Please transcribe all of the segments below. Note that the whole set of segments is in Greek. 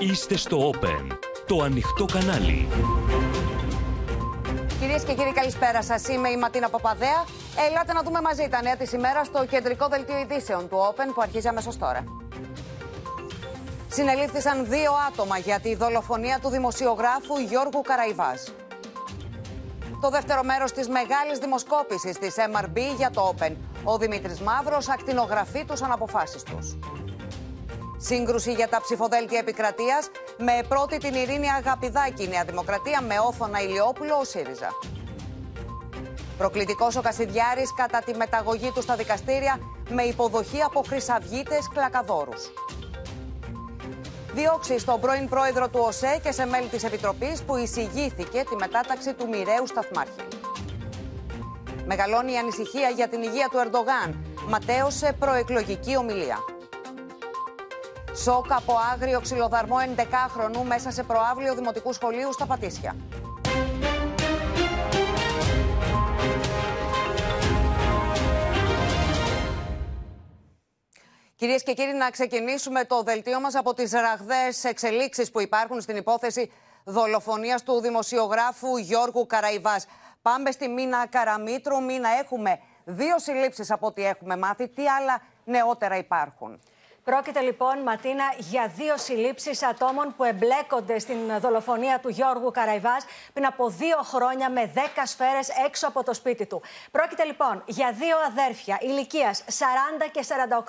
Είστε στο Open, το ανοιχτό κανάλι. Κυρίες και κύριοι, καλησπέρα σας. Είμαι η Ματίνα Παπαδέα. Ελάτε να δούμε μαζί τα νέα της ημέρα στο κεντρικό δελτίο ειδήσεων του Open που αρχίζει αμέσως τώρα. Συνελήφθησαν δύο άτομα για τη δολοφονία του δημοσιογράφου Γιώργου Καραϊβάζ. Το δεύτερο μέρος της μεγάλης δημοσκόπησης της MRB για το Open. Ο Δημήτρης Μαύρος ακτινογραφεί τους αναποφάσεις τους. Σύγκρουση για τα ψηφοδέλτια επικρατείας με πρώτη την Ειρήνη Αγαπηδάκη η Νέα Δημοκρατία με όφωνα Ηλιόπουλο ο ΣΥΡΙΖΑ. Προκλητικός ο Κασιδιάρης κατά τη μεταγωγή του στα δικαστήρια με υποδοχή από χρυσαυγίτες κλακαδόρους. Διώξεις στον πρώην πρόεδρο του ΟΣΕ και σε μέλη της Επιτροπής που εισηγήθηκε τη μετάταξη του μοιραίου σταθμάρχη. Μεγαλώνει η ανησυχία για την υγεία του Ερντογάν. Ματέωσε προεκλογική ομιλία. Σοκ από άγριο ξυλοδαρμό 11χρονου μέσα σε προάβλιο δημοτικού σχολείου στα Πατήσια. Κυρίες και κύριοι, να ξεκινήσουμε το δελτίο μας από τις ραγδαίες εξελίξεις που υπάρχουν στην υπόθεση δολοφονίας του δημοσιογράφου Γιώργου Καραϊβάς. Πάμε στη Μίνα Καραμήτρου. Μίνα, έχουμε δύο συλλήψεις από ό,τι έχουμε μάθει. Τι άλλα νεότερα υπάρχουν; Πρόκειται λοιπόν, Ματίνα, για δύο συλλήψεις ατόμων που εμπλέκονται στην δολοφονία του Γιώργου Καραϊβάς πριν από δύο χρόνια με δέκα σφαίρες έξω από το σπίτι του. Πρόκειται λοιπόν για δύο αδέρφια ηλικίας 40 και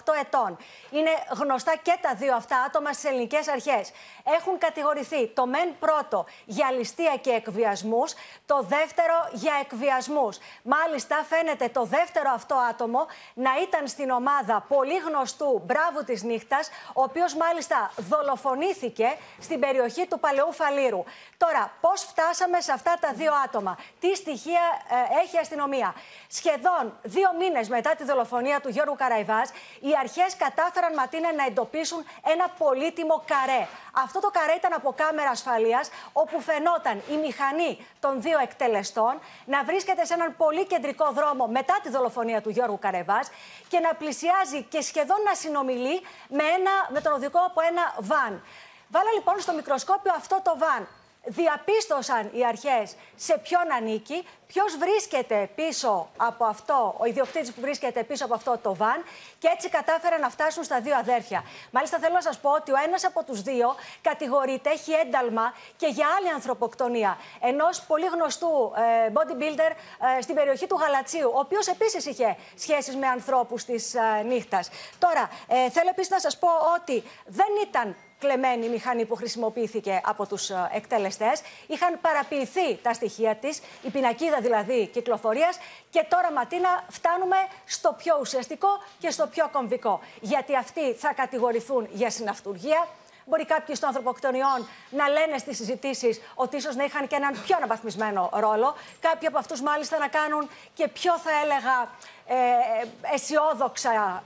48 ετών. Είναι γνωστά και τα δύο αυτά άτομα στις ελληνικές αρχές. Έχουν κατηγορηθεί το μεν πρώτο για ληστεία και εκβιασμούς, το δεύτερο για εκβιασμούς. Μάλιστα, φαίνεται το δεύτερο αυτό άτομο να ήταν στην ομάδα πολύ γνωστού μπράβου της νύχτας, ο οποίος μάλιστα δολοφονήθηκε στην περιοχή του Παλαιού Φαλήρου. Τώρα, πώς φτάσαμε σε αυτά τα δύο άτομα, τι στοιχεία ε, έχει η αστυνομία; Σχεδόν δύο μήνες μετά τη δολοφονία του Γιώργου Καραϊβάς, οι αρχές κατάφεραν Ματίνα να εντοπίσουν ένα πολύτιμο καρέ. Αυτό το καρέ ήταν από κάμερα ασφαλείας, όπου φαινόταν η μηχανή των δύο εκτελεστών να βρίσκεται σε έναν πολύ κεντρικό δρόμο μετά τη δολοφονία του Γιώργου Καραϊβάς και να πλησιάζει και σχεδόν να συνομιλεί με, ένα, με τον οδικό από ένα βαν. Βάλα λοιπόν στο μικροσκόπιο αυτό το βαν διαπίστωσαν οι αρχές σε ποιον ανήκει, ποιος βρίσκεται πίσω από αυτό, ο ιδιοκτήτης που βρίσκεται πίσω από αυτό το βαν και έτσι κατάφεραν να φτάσουν στα δύο αδέρφια. Μάλιστα θέλω να σας πω ότι ο ένας από τους δύο κατηγορείται, έχει ένταλμα και για άλλη ανθρωποκτονία ενός πολύ γνωστού ε, bodybuilder ε, στην περιοχή του Γαλατσίου, ο οποίος επίσης είχε σχέσεις με ανθρώπους της ε, νύχτας. Τώρα, ε, θέλω επίσης να σας πω ότι δεν ήταν κλεμμένη μηχανή που χρησιμοποιήθηκε από τους ε, εκτελεστές. Είχαν παραποιηθεί τα στοιχεία της, η πινακίδα δηλαδή κυκλοφορίας. Και τώρα, Ματίνα, φτάνουμε στο πιο ουσιαστικό και στο πιο κομβικό. Γιατί αυτοί θα κατηγορηθούν για συναυτουργία. Μπορεί κάποιοι των ανθρωποκτονιών να λένε στις συζητήσεις ότι ίσως να είχαν και έναν πιο αναβαθμισμένο ρόλο. Κάποιοι από αυτούς, μάλιστα, να κάνουν και πιο, θα έλεγα, ε,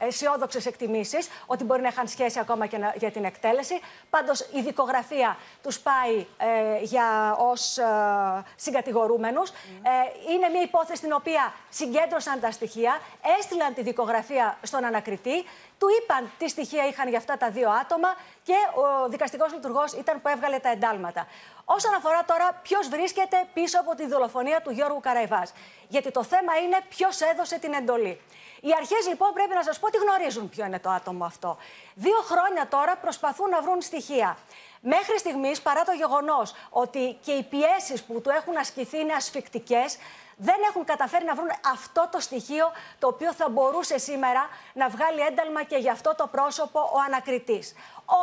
αισιόδοξες εκτιμήσεις ότι μπορεί να είχαν σχέση ακόμα και για την εκτέλεση. Πάντως η δικογραφία τους πάει ε, για ως ε, συγκατηγορούμενους. Ε, είναι μια υπόθεση στην οποία συγκέντρωσαν τα στοιχεία, έστειλαν τη δικογραφία στον ανακριτή, του είπαν τι στοιχεία είχαν για αυτά τα δύο άτομα και ο δικαστικός λειτουργός ήταν που έβγαλε τα εντάλματα. Όσον αφορά τώρα ποιος βρίσκεται πίσω από τη δολοφονία του Γιώργου Καραϊβάς. Γιατί το θέμα είναι ποιος έδωσε την εντολή. Οι αρχές λοιπόν πρέπει να σας πω ότι γνωρίζουν ποιο είναι το άτομο αυτό. Δύο χρόνια τώρα προσπαθούν να βρουν στοιχεία. Μέχρι στιγμής, παρά το γεγονός ότι και οι πιέσεις που του έχουν ασκηθεί είναι ασφικτικές, δεν έχουν καταφέρει να βρουν αυτό το στοιχείο το οποίο θα μπορούσε σήμερα να βγάλει ένταλμα και για αυτό το πρόσωπο ο ανακριτής.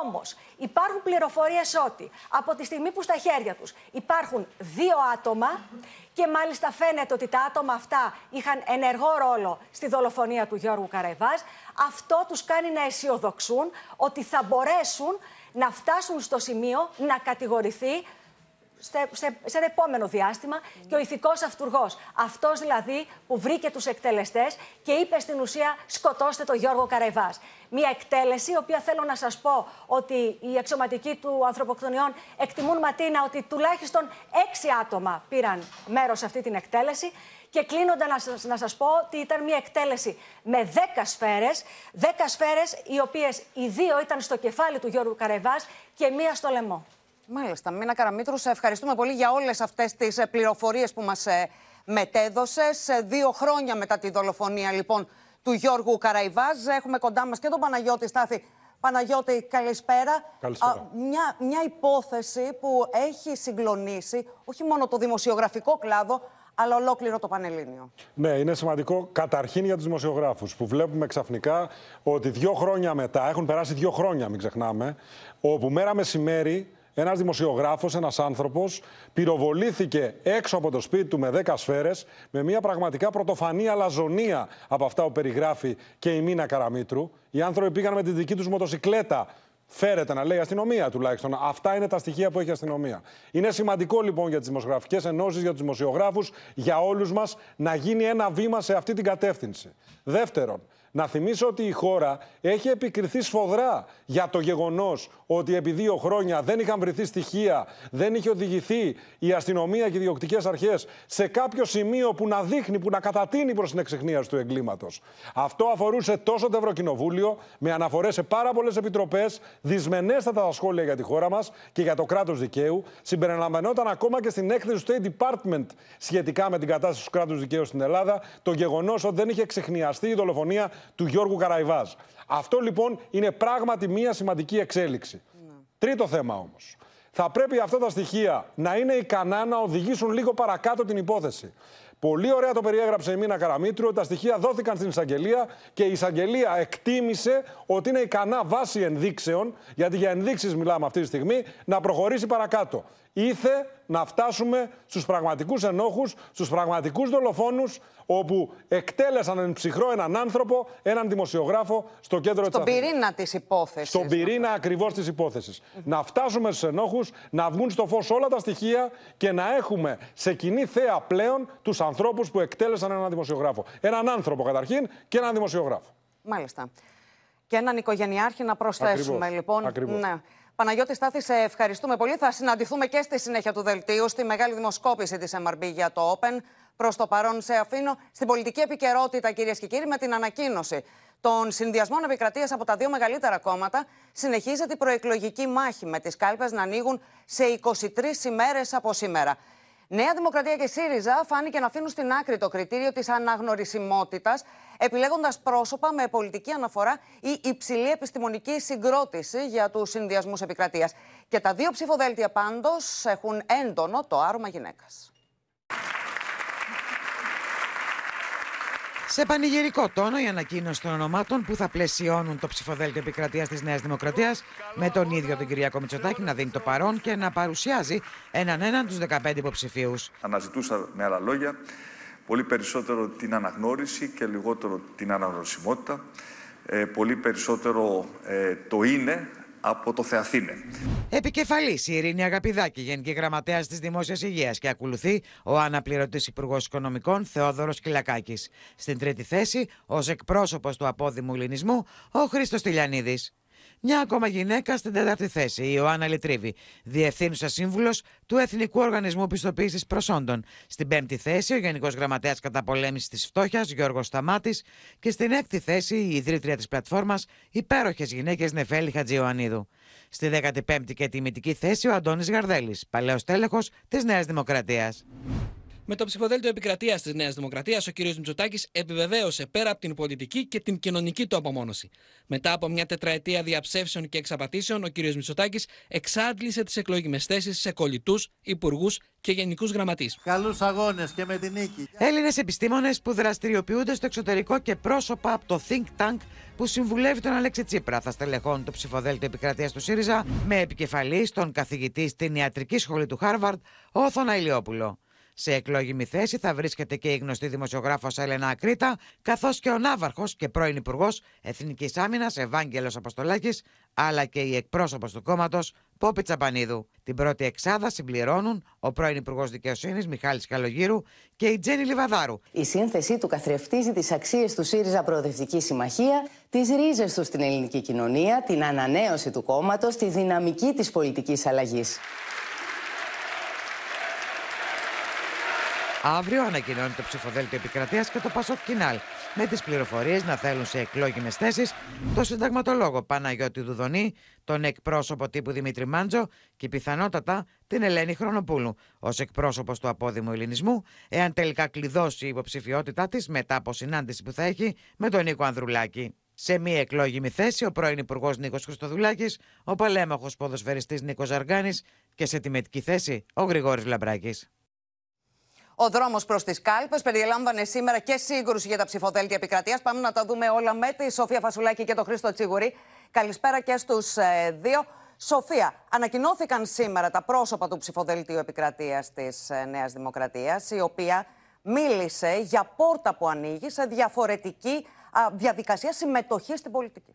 Όμως υπάρχουν πληροφορίες ότι από τη στιγμή που στα χέρια τους υπάρχουν δύο άτομα και μάλιστα φαίνεται ότι τα άτομα αυτά είχαν ενεργό ρόλο στη δολοφονία του Γιώργου Καραϊβάς, αυτό τους κάνει να αισιοδοξούν ότι θα μπορέσουν να φτάσουν στο σημείο να κατηγορηθεί σε, σε, σε ένα επόμενο διάστημα και ο ηθικός αυτούργος. Αυτός δηλαδή που βρήκε τους εκτελεστές και είπε στην ουσία σκοτώστε τον Γιώργο Καραϊβάς. Μια εκτέλεση, η οποία θέλω να σας πω ότι οι αξιωματικοί του ανθρωποκτονιών εκτιμούν Ματίνα ότι τουλάχιστον έξι άτομα πήραν μέρος σε αυτή την εκτέλεση Και κλείνοντα να σας, να σας πω ότι ήταν μια εκτέλεση με 10 σφαίρες, 10 σφαίρες οι οποίες οι δύο ήταν στο κεφάλι του Γιώργου Καραϊβάς και μία στο λαιμό. Μάλιστα. Μίνα Καραμήτρου, σε ευχαριστούμε πολύ για όλες αυτές τις ε, πληροφορίες που μας ε, μετέδωσες. Δύο χρόνια μετά τη δολοφονία λοιπόν του Γιώργου Καραϊβάζ έχουμε κοντά μας και τον Παναγιώτη Στάθη. Παναγιώτη, καλησπέρα. καλησπέρα. μια, μια υπόθεση που έχει συγκλονίσει όχι μόνο το δημοσιογραφικό κλάδο, αλλά ολόκληρο το Πανελλήνιο. Ναι, είναι σημαντικό καταρχήν για τους δημοσιογράφους που βλέπουμε ξαφνικά ότι δύο χρόνια μετά, έχουν περάσει δύο χρόνια, μην ξεχνάμε, όπου μέρα μεσημέρι ένας δημοσιογράφος, ένας άνθρωπος, πυροβολήθηκε έξω από το σπίτι του με 10 σφαίρες, με μια πραγματικά πρωτοφανή αλαζονία από αυτά που περιγράφει και η Μίνα Καραμίτρου. Οι άνθρωποι πήγαν με τη δική τους μοτοσυκλέτα Φέρεται να λέει αστυνομία τουλάχιστον. Αυτά είναι τα στοιχεία που έχει η αστυνομία. Είναι σημαντικό λοιπόν για τις δημοσιογραφικές ενώσεις, για τους δημοσιογράφους, για όλους μας να γίνει ένα βήμα σε αυτή την κατεύθυνση. Δεύτερον, να θυμίσω ότι η χώρα έχει επικριθεί σφοδρά για το γεγονός ότι επί δύο χρόνια δεν είχαν βρεθεί στοιχεία, δεν είχε οδηγηθεί η αστυνομία και οι διοκτικές αρχές σε κάποιο σημείο που να δείχνει, που να κατατείνει προς την εξεχνίαση του εγκλήματος. Αυτό αφορούσε τόσο το Ευρωκοινοβούλιο, με αναφορές σε πάρα πολλές επιτροπές, δυσμενέστατα τα σχόλια για τη χώρα μας και για το κράτος δικαίου. Συμπεριλαμβανόταν ακόμα και στην έκθεση του State Department σχετικά με την κατάσταση του κράτους δικαίου στην Ελλάδα το γεγονός ότι δεν είχε ξεχνιαστεί η δολοφονία του Γιώργου Καραϊβάζ. Αυτό λοιπόν είναι πράγματι μια σημαντική εξέλιξη. Ναι. Τρίτο θέμα όμως. Θα πρέπει αυτά τα στοιχεία να είναι ικανά να οδηγήσουν λίγο παρακάτω την υπόθεση. Πολύ ωραία το περιέγραψε η Μίνα Καραμίτρου. Τα στοιχεία δόθηκαν στην εισαγγελία και η εισαγγελία εκτίμησε ότι είναι ικανά βάση ενδείξεων, γιατί για ενδείξεις μιλάμε αυτή τη στιγμή, να προχωρήσει παρακάτω. Ήθε να φτάσουμε στους πραγματικούς ενόχους, στους πραγματικούς δολοφόνους, όπου εκτέλεσαν εν ψυχρό έναν άνθρωπο, έναν δημοσιογράφο στο κέντρο Στον της Στον πυρήνα της υπόθεσης. Στον πυρήνα ακριβώς της υπόθεσης. Να φτάσουμε στους ενόχους, να βγουν στο φως όλα τα στοιχεία και να έχουμε σε κοινή θέα πλέον τους ανθρώπους που εκτέλεσαν έναν δημοσιογράφο. Έναν άνθρωπο καταρχήν και έναν δημοσιογράφο. Μάλιστα. Και έναν οικογενειάρχη να προσθέσουμε λοιπόν. Ναι. Παναγιώτη Στάθη, σε ευχαριστούμε πολύ. Θα συναντηθούμε και στη συνέχεια του δελτίου στη μεγάλη δημοσκόπηση της MRB για το Open. Προς το παρόν, σε αφήνω στην πολιτική επικαιρότητα, κυρίες και κύριοι, με την ανακοίνωση των συνδυασμών επικρατείας από τα δύο μεγαλύτερα κόμματα. Συνεχίζεται η προεκλογική μάχη με τις κάλπες να ανοίγουν σε 23 ημέρες από σήμερα. Νέα Δημοκρατία και ΣΥΡΙΖΑ φάνηκε να αφήνουν στην άκρη το κριτήριο της αναγνωρισιμότητας, επιλέγοντας πρόσωπα με πολιτική αναφορά ή υψηλή επιστημονική συγκρότηση για τους συνδυασμούς επικρατείας. Και τα δύο ψηφοδέλτια πάντως έχουν έντονο το άρωμα γυναίκας. Σε πανηγυρικό τόνο η ανακοίνωση των ονομάτων που θα πλαισιώνουν το ψηφοδέλτιο επικρατείας της Νέας Δημοκρατίας με τον ίδιο τον Κυριακό Μητσοτάκη να δίνει το παρόν και να παρουσιάζει έναν έναν τους 15 υποψηφίους. Αναζητούσα με άλλα λόγια πολύ περισσότερο την αναγνώριση και λιγότερο την αναγνωρισιμότητα. Ε, πολύ περισσότερο ε, το είναι από το Θεαθήνε. Επικεφαλής η Ειρήνη Αγαπηδάκη, Γενική Γραμματέας της Δημόσιας Υγείας και ακολουθεί ο αναπληρωτής Υπουργός Οικονομικών Θεόδωρος Κυλακάκης. Στην τρίτη θέση, ως εκπρόσωπος του απόδημου ελληνισμού, ο Χρήστος Τηλιανίδης. Μια ακόμα γυναίκα στην τέταρτη θέση, η Ιωάννα Λιτρίβη, διευθύνουσα σύμβουλος του Εθνικού Οργανισμού Πιστοποίησης Προσόντων. Στην πέμπτη θέση, ο Γενικός Γραμματέας Καταπολέμησης της Φτώχειας, Γιώργος Σταμάτης. Και στην έκτη θέση, η ιδρύτρια της πλατφόρμας Υπέροχες Γυναίκες Νεφέλη Χατζιωαννίδου. Στη 15η και τιμητική θέση, ο Αντώνης Γαρδέλης, παλαιός τέλεχος της Νέας Δημοκρατίας. Με το ψηφοδέλτιο επικρατείας της Νέας Δημοκρατίας, ο κ. Μητσοτάκης επιβεβαίωσε πέρα από την πολιτική και την κοινωνική του απομόνωση. Μετά από μια τετραετία διαψεύσεων και εξαπατήσεων, ο κ. Μητσοτάκης εξάντλησε τις εκλογικές θέσεις σε κολλητούς, υπουργούς και γενικούς γραμματείς. Καλούς αγώνες και με την νίκη. Έλληνες επιστήμονες που δραστηριοποιούνται στο εξωτερικό και πρόσωπα από το Think Tank που συμβουλεύει τον Αλέξη Τσίπρα θα στελεχώνουν το ψηφοδέλτιο επικρατείας του ΣΥΡΙΖΑ με επικεφαλής τον καθηγητή στην ιατρική σχολή του Χάρβαρντ, Όθωνα Ηλιόπουλο. Σε εκλόγιμη θέση θα βρίσκεται και η γνωστή δημοσιογράφος Έλενα Ακρίτα, καθώς και ο Ναύαρχος και πρώην Υπουργός Εθνικής Άμυνας Ευάγγελος Αποστολάκης, αλλά και η εκπρόσωπος του κόμματος Πόπη Τσαπανίδου. Την πρώτη εξάδα συμπληρώνουν ο πρώην Υπουργός Δικαιοσύνης Μιχάλης Καλογύρου και η Τζέννη Λιβαδάρου. Η σύνθεσή του καθρεφτίζει τις αξίες του ΣΥΡΙΖΑ Προοδευτική Συμμαχία, τις ρίζες του στην ελληνική κοινωνία, την ανανέωση του κόμματος, τη δυναμική της πολιτικής αλλαγής. Αύριο ανακοινώνει το ψηφοδέλτιο επικρατείας και το Πασόκ Κινάλ. Με τις πληροφορίες να θέλουν σε εκλόγιμες θέσεις το συνταγματολόγο Παναγιώτη Δουδονή, τον εκπρόσωπο τύπου Δημήτρη Μάντζο και πιθανότατα την Ελένη Χρονοπούλου ως εκπρόσωπος του απόδημου ελληνισμού, εάν τελικά κλειδώσει η υποψηφιότητά της μετά από συνάντηση που θα έχει με τον Νίκο Ανδρουλάκη. Σε μία εκλόγιμη θέση, ο πρώην Υπουργός Νίκος Χριστοδουλάκης, ο παλέμαχος ποδοσφαιριστής Νίκος Ζαργάνης και σε τιμετική θέση ο Γρηγόρης Λαμπράκης. Ο δρόμος προς τις κάλπες περιλάμβανε σήμερα και σύγκρουση για τα ψηφοδέλτια επικρατείας. Πάμε να τα δούμε όλα με τη Σοφία Φασουλάκη και τον Χρήστο Τσίγουρη. Καλησπέρα και στους ε, δύο. Σοφία, ανακοινώθηκαν σήμερα τα πρόσωπα του ψηφοδέλτιου επικρατείας της ε, Νέας Δημοκρατίας, η οποία μίλησε για πόρτα που ανοίγει σε διαφορετική διαδικασία συμμετοχής στην πολιτική.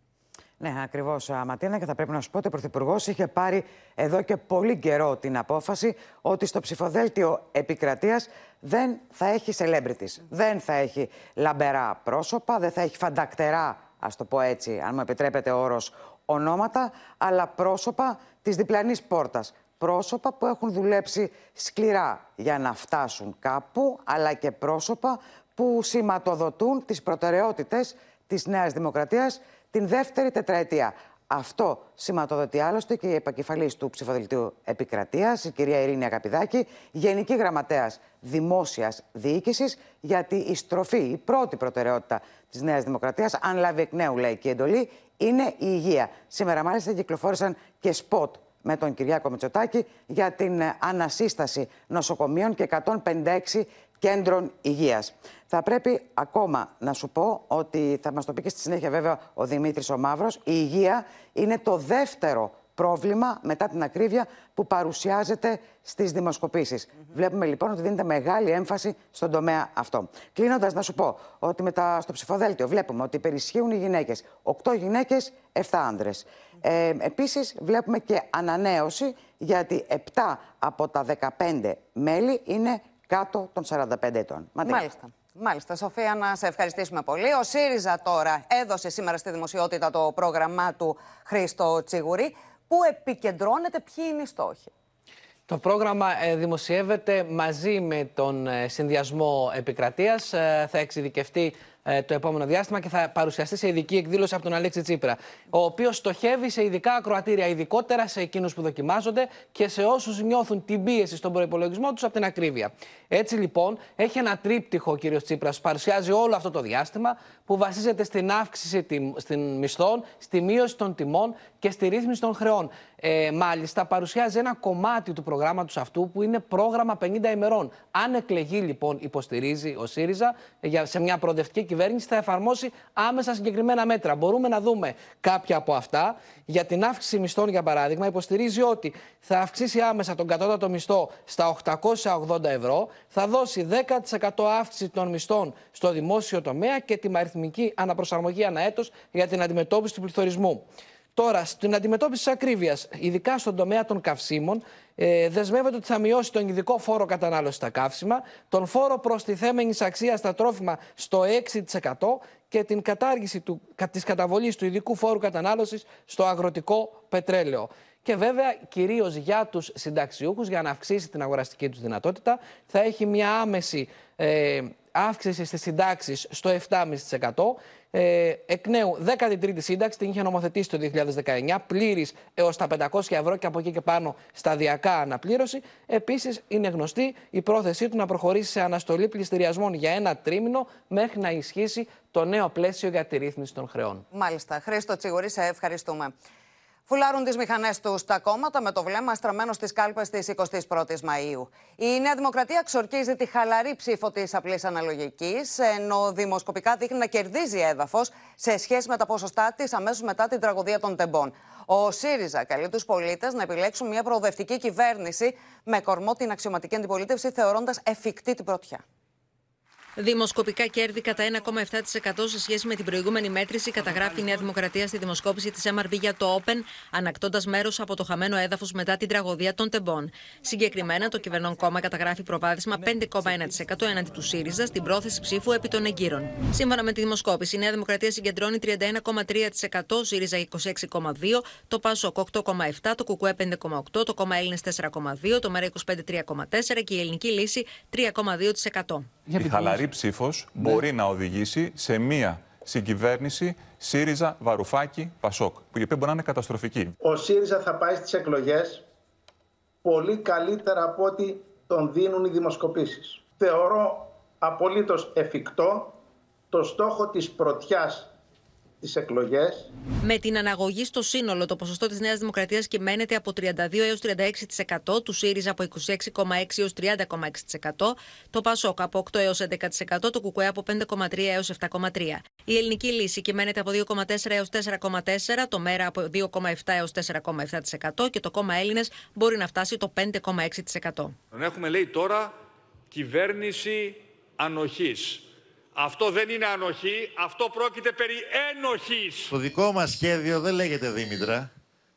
Ναι, ακριβώς, Ματίνα, και θα πρέπει να σου πω ότι ο Πρωθυπουργός είχε πάρει εδώ και πολύ καιρό την απόφαση ότι στο ψηφοδέλτιο επικρατείας δεν θα έχει celebrities. Δεν θα έχει λαμπερά πρόσωπα, δεν θα έχει φαντακτερά, ας το πω έτσι, αν μου επιτρέπετε ο όρος, ονόματα, αλλά πρόσωπα της διπλανής πόρτας. Πρόσωπα που έχουν δουλέψει σκληρά για να φτάσουν κάπου, αλλά και πρόσωπα που σηματοδοτούν τις προτεραιότητες της Νέας Δημοκρατίας την δεύτερη τετραετία. Αυτό σηματοδοτεί άλλωστε και η επακεφαλή του ψηφοδελτίου επικρατείας, η κυρία Ειρήνη Αγαπηδάκη, Γενική Γραμματέας Δημόσιας Διοίκησης, γιατί η στροφή, η πρώτη προτεραιότητα της Νέας Δημοκρατίας, αν λάβει εκ νέου λαϊκή εντολή, είναι η υγεία. Σήμερα, μάλιστα, κυκλοφόρησαν και σποτ με τον Κυριάκο Μητσοτάκη για την ανασύσταση νοσοκομείων και 156 κέντρων υγείας. Θα πρέπει ακόμα να σου πω ότι θα μας το πει και στη συνέχεια βέβαια ο Δημήτρης ο Μαύρος, η υγεία είναι το δεύτερο πρόβλημα μετά την ακρίβεια που παρουσιάζεται στις δημοσκοπήσεις. Βλέπουμε λοιπόν ότι δίνεται μεγάλη έμφαση στον τομέα αυτό. Κλείνοντας να σου πω ότι μετά στο ψηφοδέλτιο βλέπουμε ότι υπερισχύουν οι γυναίκες. 8 γυναίκες, 7 άνδρες. Ε, επίσης βλέπουμε και ανανέωση γιατί 7 από τα 15 μέλη είναι κάτω των 45 ετών. Μάλιστα. Μάλιστα, Σοφία, να σε ευχαριστήσουμε πολύ. Ο ΣΥΡΙΖΑ τώρα έδωσε σήμερα στη δημοσιότητα το πρόγραμμά του Χρήστο Τσίγουρη. Πού επικεντρώνεται, ποιοι είναι οι στόχοι; Το πρόγραμμα ε, δημοσιεύεται μαζί με τον ε, συνδυασμό επικρατείας. Ε, θα εξειδικευτεί ε, το επόμενο διάστημα και θα παρουσιαστεί σε ειδική εκδήλωση από τον Αλέξη Τσίπρα. Ο οποίος στοχεύει σε ειδικά ακροατήρια, ειδικότερα σε εκείνους που δοκιμάζονται και σε όσους νιώθουν την πίεση στον προπολογισμό τους από την ακρίβεια. Έτσι λοιπόν έχει ένα τρίπτυχο ο κ. Τσίπρας, παρουσιάζει όλο αυτό το διάστημα που βασίζεται στην αύξηση στην μισθών, στη μείωση των τιμών και στη ρύθμιση των χρεών. Ε, μάλιστα, παρουσιάζει ένα κομμάτι του προγράμματος αυτού που είναι πρόγραμμα 50 ημερών. Αν εκλεγεί, λοιπόν, υποστηρίζει ο ΣΥΡΙΖΑ για, σε μια προοδευτική κυβέρνηση, θα εφαρμόσει άμεσα συγκεκριμένα μέτρα. Μπορούμε να δούμε κάποια από αυτά. Για την αύξηση μισθών, για παράδειγμα, υποστηρίζει ότι θα αυξήσει άμεσα τον κατώτατο μισθό στα 880 ευρώ, θα δώσει 10% αύξηση των μισθών στο δημόσιο τομέα και τη αριθμική αναπροσαρμογή ανά έτος για την αντιμετώπιση του πληθωρισμού. Τώρα, στην αντιμετώπιση της ακρίβειας, ειδικά στον τομέα των καυσίμων, ε, δεσμεύεται ότι θα μειώσει τον ειδικό φόρο κατανάλωσης στα καύσιμα, τον φόρο προστιθέμενης αξίας στα τρόφιμα στο 6% και την κατάργηση του, της καταβολής του ειδικού φόρου κατανάλωσης στο αγροτικό πετρέλαιο. Και βέβαια, κυρίως για τους συνταξιούχους, για να αυξήσει την αγοραστική τους δυνατότητα, θα έχει μια άμεση ε, αύξηση στις συντάξεις στο 7,5%. Ε, εκ νέου, 13η σύνταξη την είχε νομοθετήσει το 2019, πλήρης έως τα 500 ευρώ και από εκεί και πάνω σταδιακά αναπλήρωση. Επίσης, είναι γνωστή η πρόθεσή του να προχωρήσει σε αναστολή πληστηριασμών για ένα τρίμηνο μέχρι να ισχύσει το νέο πλαίσιο για τη ρύθμιση των χρεών. Μάλιστα. Χρήστο Τσιγουρή, σε ευχαριστούμε. Φουλάρουν τις μηχανές τους στα κόμματα με το βλέμμα στραμμένο στις κάλπες της 21η Μαου. Η Νέα Δημοκρατία ξορκίζει τη χαλαρή ψήφο της απλής αναλογικής, ενώ δημοσκοπικά δείχνει να κερδίζει έδαφος σε σχέση με τα ποσοστά της αμέσως μετά την τραγωδία των τεμπών. Ο ΣΥΡΙΖΑ καλεί τους πολίτες να επιλέξουν μια προοδευτική κυβέρνηση με κορμό την αξιωματική αντιπολίτευση, θεωρώντας εφικτή την πρωτιά. Δημοσκοπικά κέρδη κατά 1,7% σε σχέση με την προηγούμενη μέτρηση καταγράφει η Νέα Δημοκρατία στη δημοσκόπηση της MRB για το Open, ανακτώντας μέρος από το χαμένο έδαφος μετά την τραγωδία των τεμπών. Συγκεκριμένα, το κυβερνών κόμμα καταγράφει προβάδισμα 5,1% έναντι του ΣΥΡΙΖΑ στην πρόθεση ψήφου επί των εγκύρων. Σύμφωνα με τη δημοσκόπηση, η Νέα Δημοκρατία συγκεντρώνει 31,3%, ΣΥΡΙΖΑ 26,2%, το ΠΑΣΟΚ 8,7%, το ΚΚΕ 5,8%, το κόμμα Έλληνες 4,2%, το ΜΕΡΑ 25 3,4% και η Ελληνική Λύση 3,2%. Η χαλαρή ψήφος μπορεί να οδηγήσει σε μία συγκυβέρνηση ΣΥΡΙΖΑ, Βαρουφάκη, Πασόκ, που η οποία μπορεί να είναι καταστροφική. Ο ΣΥΡΙΖΑ θα πάει στις εκλογές πολύ καλύτερα από ό,τι τον δίνουν οι δημοσκοπήσεις. Θεωρώ απολύτως εφικτό το στόχο της πρωτιάς τις εκλογές. Με την αναγωγή στο σύνολο, το ποσοστό της Νέας Δημοκρατίας κυμαίνεται από 32 έως 36%, του ΣΥΡΙΖΑ από 26,6 έως 30,6%, το ΠΑΣΟΚ από 8 έως 11%, το ΚΚΕ από 5,3 έως 7,3%. Η ελληνική λύση κυμαίνεται από 2,4 έως 4,4, το ΜΕΡΑ από 2,7 έως 4,7% και το κόμμα Έλληνες μπορεί να φτάσει το 5,6%. Έχουμε λέει τώρα κυβέρνηση ανοχής. Αυτό δεν είναι ανοχή, αυτό πρόκειται περί ένοχης. Το δικό μας σχέδιο δεν λέγεται Δήμητρα.